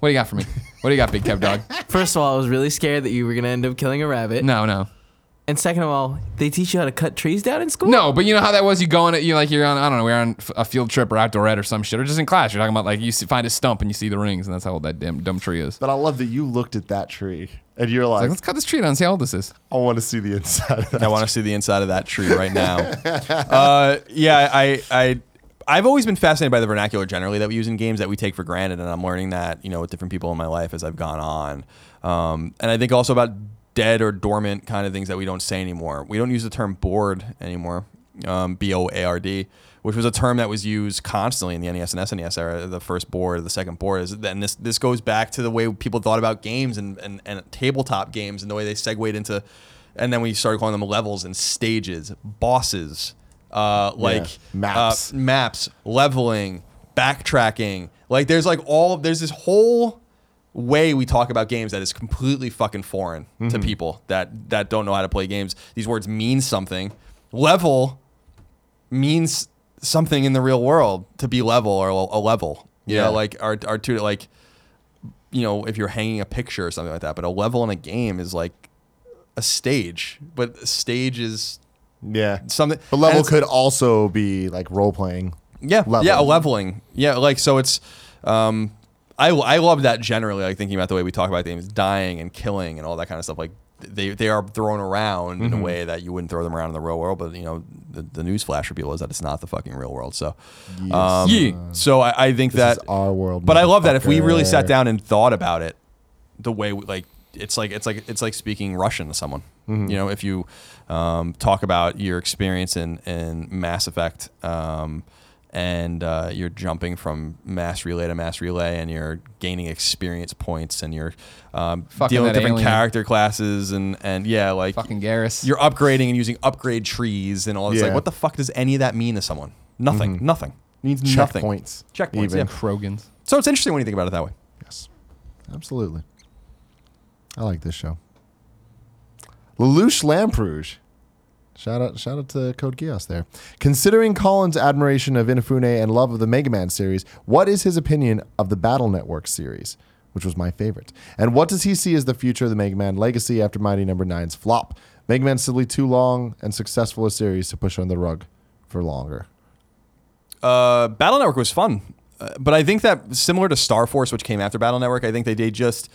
What do you got for me? What do you got, Big Kev Dog? [LAUGHS] First of all, I was really scared that you were gonna end up killing a rabbit. No, no, And second of all, they teach you how to cut trees down in school. no. But you know how that was. You go on it. You like you're on. I don't know. We're on a field trip or outdoor ed or some shit, or just in class. You're talking about like you see, find a stump and you see the rings, and that's how old that damn dumb tree is. But I love that you looked at that tree and you're Like, like, let's cut this tree down and see how old this is. I want to see the inside of that. I want to see the inside of that tree right now. [LAUGHS] uh, yeah, I, I, I've always been fascinated by the vernacular generally that we use in games that we take for granted, and I'm learning that you know with different people in my life as I've gone on. Um, and I think also about dead or dormant kind of things that we don't say anymore. We don't use the term bored anymore, um, B O A R D, which was a term that was used constantly in the NES and SNES era. The first board, the second board is, and this this goes back to the way people thought about games and and, and tabletop games and the way they segued into and then we started calling them levels and stages, bosses, uh, like Maps. uh, maps, leveling, backtracking. Like there's like all there's this whole way we talk about games that is completely fucking foreign to people that that don't know how to play games. These words mean something. Level means something in the real world to be level or a level. You Yeah. know, like our our two like you know, if you're hanging a picture or something like that, but a level in a game is like a stage. But a stage is Yeah. something But level could also be like role playing. yeah, level. yeah, leveling. Yeah, like so it's um I I love that generally, like thinking about the way we talk about things, dying and killing and all that kind of stuff. Like they they are thrown around Mm-hmm. in a way that you wouldn't throw them around in the real world. But you know, the, the news flash for people is that it's not the fucking real world. So, um, Yeah. so I, I think This that is our world. but I love that if we really sat down and thought about it, the way we, like it's like it's like it's like speaking Russian to someone. Mm-hmm. You know, if you um, talk about your experience in in Mass Effect. Um, and uh, you're jumping from mass relay to mass relay, and you're gaining experience points, and you're um, dealing with different alien. character classes, and and yeah, like Fucking Garrus. you're upgrading and using upgrade trees and all this. Yeah. Like, what the fuck does any of that mean to someone? Nothing. Nothing. It means nothing. checkpoints. Checkpoints. Even. Yeah. Krogans. So it's interesting when you think about it that way. Yes, absolutely. I like this show. Lelouch Lamperouge. Shout out, shout out to Code Geass there. Considering Colin's admiration of Inafune and love of the Mega Man series, what is his opinion of the Battle Network series, which was my favorite? And what does he see as the future of the Mega Man legacy after Mighty Number 9's flop? Mega Man simply too long and successful a series to push on the rug for longer. Uh, Battle Network was fun, uh, but I think that similar to Star Force, which came after Battle Network, I think they, did just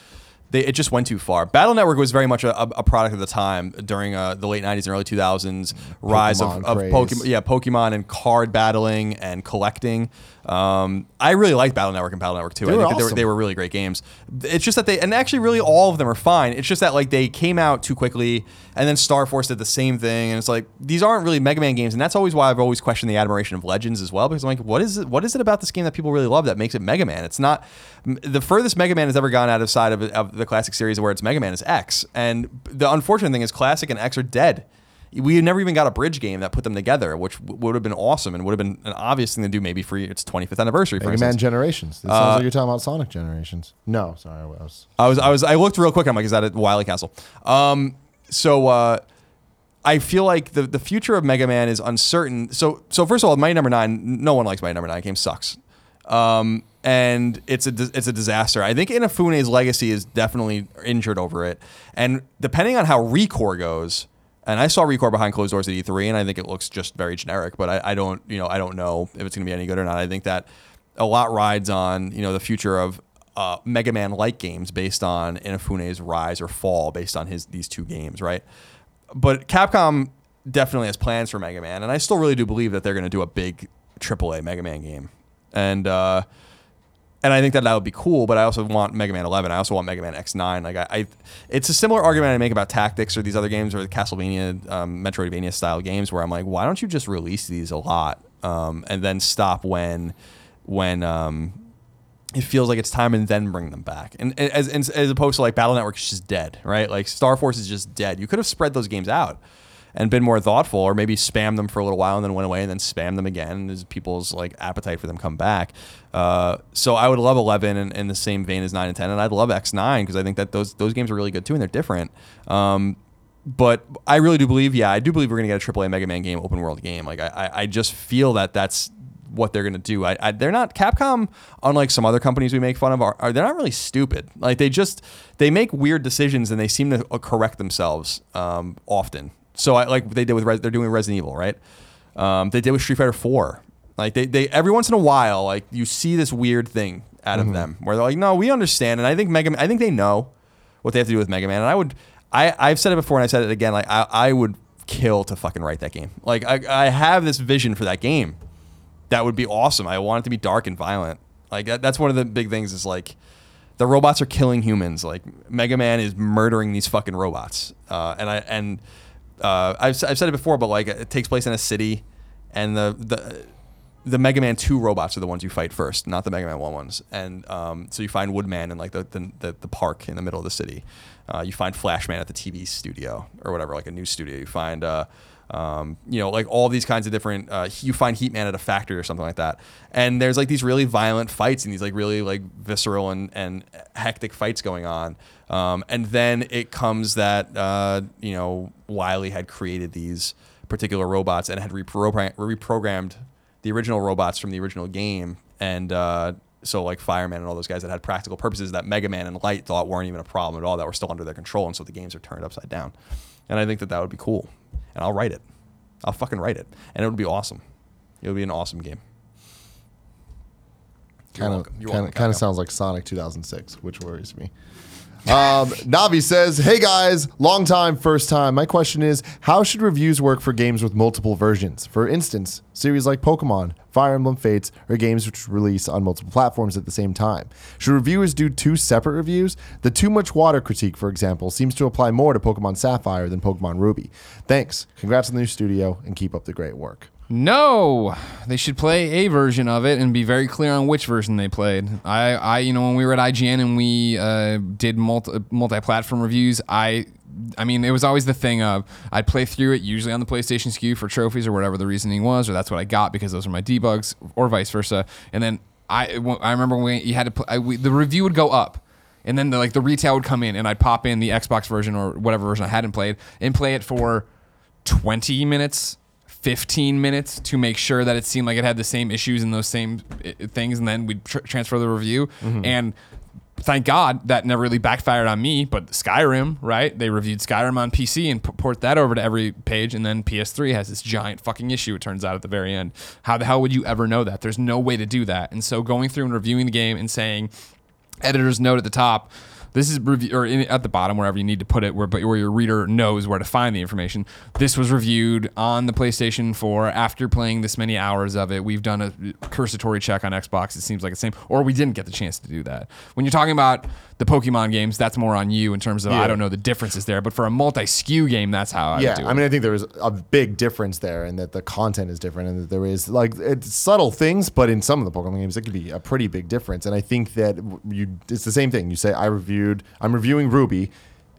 they it just went too far. Battle Network was very much a, a product of the time during uh, the late '90s and early 2000s rise of, Pokemon of. Pokemon, yeah, Pokemon and card battling and collecting. Um, I really liked Battle Network and Battle Network 2. They I think that they were, awesome. they were really great games. It's just that they, and actually, really all of them are fine. It's just that like they came out too quickly, and then Star Force did the same thing, and it's like these aren't really Mega Man games, and that's always why I've always questioned the admiration of Legends as well, because I'm like, what is it? What is it about this game that people really love that makes it Mega Man? It's not the furthest Mega Man has ever gone out of side of, of the classic series where it's Mega Man is X, and the unfortunate thing is Classic and X are dead. We never even got a bridge game that put them together, which w- would have been awesome and would have been an obvious thing to do maybe for its 25th anniversary. For Mega Man instance. Generations. It sounds like you're talking about Sonic Generations. No, sorry, I was. I was, I was, I looked real quick. I'm like, is that at Wily Castle? Um, so uh, I feel like the the future of Mega Man is uncertain. So, so first of all, Mighty Number Nine. No one likes Mighty Number Nine. Game sucks, um, and it's a it's a disaster. I think Inafune's legacy is definitely injured over it, and depending on how Recore goes. And I saw Recore behind closed doors at E3, and I think it looks just very generic. But I, I don't, you know, I don't know if it's going to be any good or not. I think that a lot rides on, you know, the future of uh, Mega Man like games based on Inafune's rise or fall based on his these two games, right? But Capcom definitely has plans for Mega Man, and I still really do believe that they're going to do a big AAA Mega Man game. and uh, and I think that that would be cool. But I also want Mega Man 11. I also want Mega Man X9. Like I, I it's a similar argument I make about Tactics or these other games or the Castlevania, um, Metroidvania style games where I'm like, why don't you just release these a lot um, and then stop when when um, it feels like it's time and then bring them back. And as, as opposed to like Battle Network is just dead, right? Like Star Force is just dead. You could have spread those games out and been more thoughtful or maybe spam them for a little while and then went away and then spam them again as people's like appetite for them come back. Uh, so I would love 11 in, in, the same vein as 9 and 10 and I'd love X9 because I think that those those games are really good too and they're different. Um, but I really do believe, yeah, I do believe we're going to get a AAA Mega Man game, open world game. Like I, I just feel that that's what they're going to do. I, I, they're not Capcom, unlike some other companies we make fun of. Are, are, they're not really stupid. Like they just they make weird decisions and they seem to uh, correct themselves um, often. So I like what they did with they're doing Resident Evil, right? Um, they did with Street Fighter Four. Like they, they every once in a while, like you see this weird thing out of mm-hmm. them where they're like, no, we understand, and I think Mega, I think they know what they have to do with Mega Man, and I would, I I've said it before and I said it again, like I, I would kill to fucking write that game. Like I, I have this vision for that game that would be awesome. I want it to be dark and violent. Like that, that's one of the big things is like the robots are killing humans. Like Mega Man is murdering these fucking robots. Uh, and I and uh, I've, I've said it before, but like it takes place in a city, and the the the Mega Man two robots are the ones you fight first, not the Mega Man one ones. And um, so you find Woodman in like the, the, the park in the middle of the city. Uh, you find Flashman at the TV studio or whatever, like a news studio. You find uh, um, you know, like all these kinds of different. Uh, you find Heat Man at a factory or something like that, and there's like these really violent fights and these like really like visceral and, and hectic fights going on. Um, and then it comes that uh, you know Wily had created these particular robots and had reprogram- reprogrammed the original robots from the original game, and uh, so like Fireman and all those guys that had practical purposes that Mega Man and Light thought weren't even a problem at all, that were still under their control, and so the games are turned upside down. And I think that that would be cool and I'll write it. I'll fucking write it, and it would be awesome. It would be an awesome game. Kind of, kind of sounds like Sonic 2006, which worries me. Um, Navi says, "Hey guys, long time, first time. My question is, how should reviews work for games with multiple versions? For instance, series like Pokemon, Fire Emblem Fates, or games which release on multiple platforms at the same time. Should reviewers do two separate reviews? The too much water critique, for example, seems to apply more to Pokemon Sapphire than Pokemon Ruby. Thanks. Congrats on the new studio, and keep up the great work." No, they should play a version of it and be very clear on which version they played. I, I you know, when we were at IGN and we uh, did multi multi-platform reviews, I I mean, it was always the thing of I'd play through it usually on the PlayStation SKU for trophies or whatever the reasoning was, or that's what I got because those are my debugs, or vice versa. And then I, I remember when you had to play, I, we, the review would go up, and then the, like the retail would come in, and I'd pop in the Xbox version or whatever version I hadn't played and play it for twenty minutes 15 minutes to make sure that it seemed like it had the same issues and those same uh, things, and then we'd tr- transfer the review. Mm-hmm. And thank God that never really backfired on me. But Skyrim, right? They reviewed Skyrim on PC and port that over to every page, and then PS3 has this giant fucking issue. It turns out at the very end. How the hell would you ever know that? There's no way to do that. And so going through and reviewing the game and saying, editor's note at the top this is review or in, at the bottom wherever you need to put it, where but where your reader knows where to find the information. This was reviewed on the PlayStation 4 after playing this many hours of it. We've done a cursory check on Xbox. It seems like the same, or we didn't get the chance to do that. When you're talking about the Pokemon games, that's more on you in terms of yeah. I don't know the differences there. But for a multi SKU game, that's how I do it. yeah. I mean, I think there is a big difference there, and that the content is different, and that there is like it's subtle things, but in some of the Pokemon games, it could be a pretty big difference. And I think that you it's the same thing. You say I reviewed, I'm reviewing Ruby.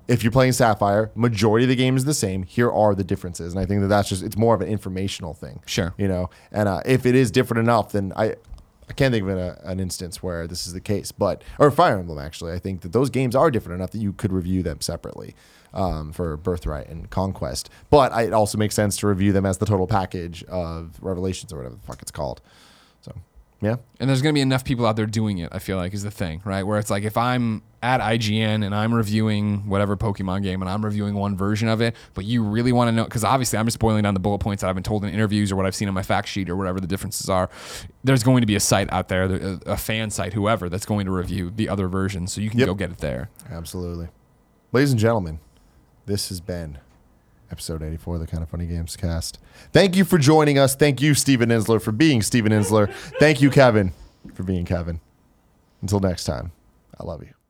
If you're playing Sapphire, majority of the game is the same. Here are the differences, and I think that that's just it's more of an informational thing. Sure, you know, and uh, if it is different enough, then I I can't think of an, a, an instance where this is the case, but or Fire Emblem actually. I think that those games are different enough that you could review them separately um, for Birthright and Conquest. But I, it also makes sense to review them as the total package of Revelations or whatever the fuck it's called. Yeah. And there's going to be enough people out there doing it, I feel like, is the thing, right? Where it's like if I'm at IGN and I'm reviewing whatever Pokemon game and I'm reviewing one version of it, but you really want to know, because obviously I'm just boiling down the bullet points that I've been told in interviews or what I've seen on my fact sheet or whatever the differences are. There's going to be a site out there, uh, a, fan site, whoever, that's going to review the other version. So you can yep. go get it there. Absolutely. Ladies and gentlemen, this has been episode 84 of the Kind of Funny Games cast. Thank you for joining us. Thank you, Steven Insler, for being Steven Insler. Thank you, Kevin. for being Kevin. Until next time, I love you.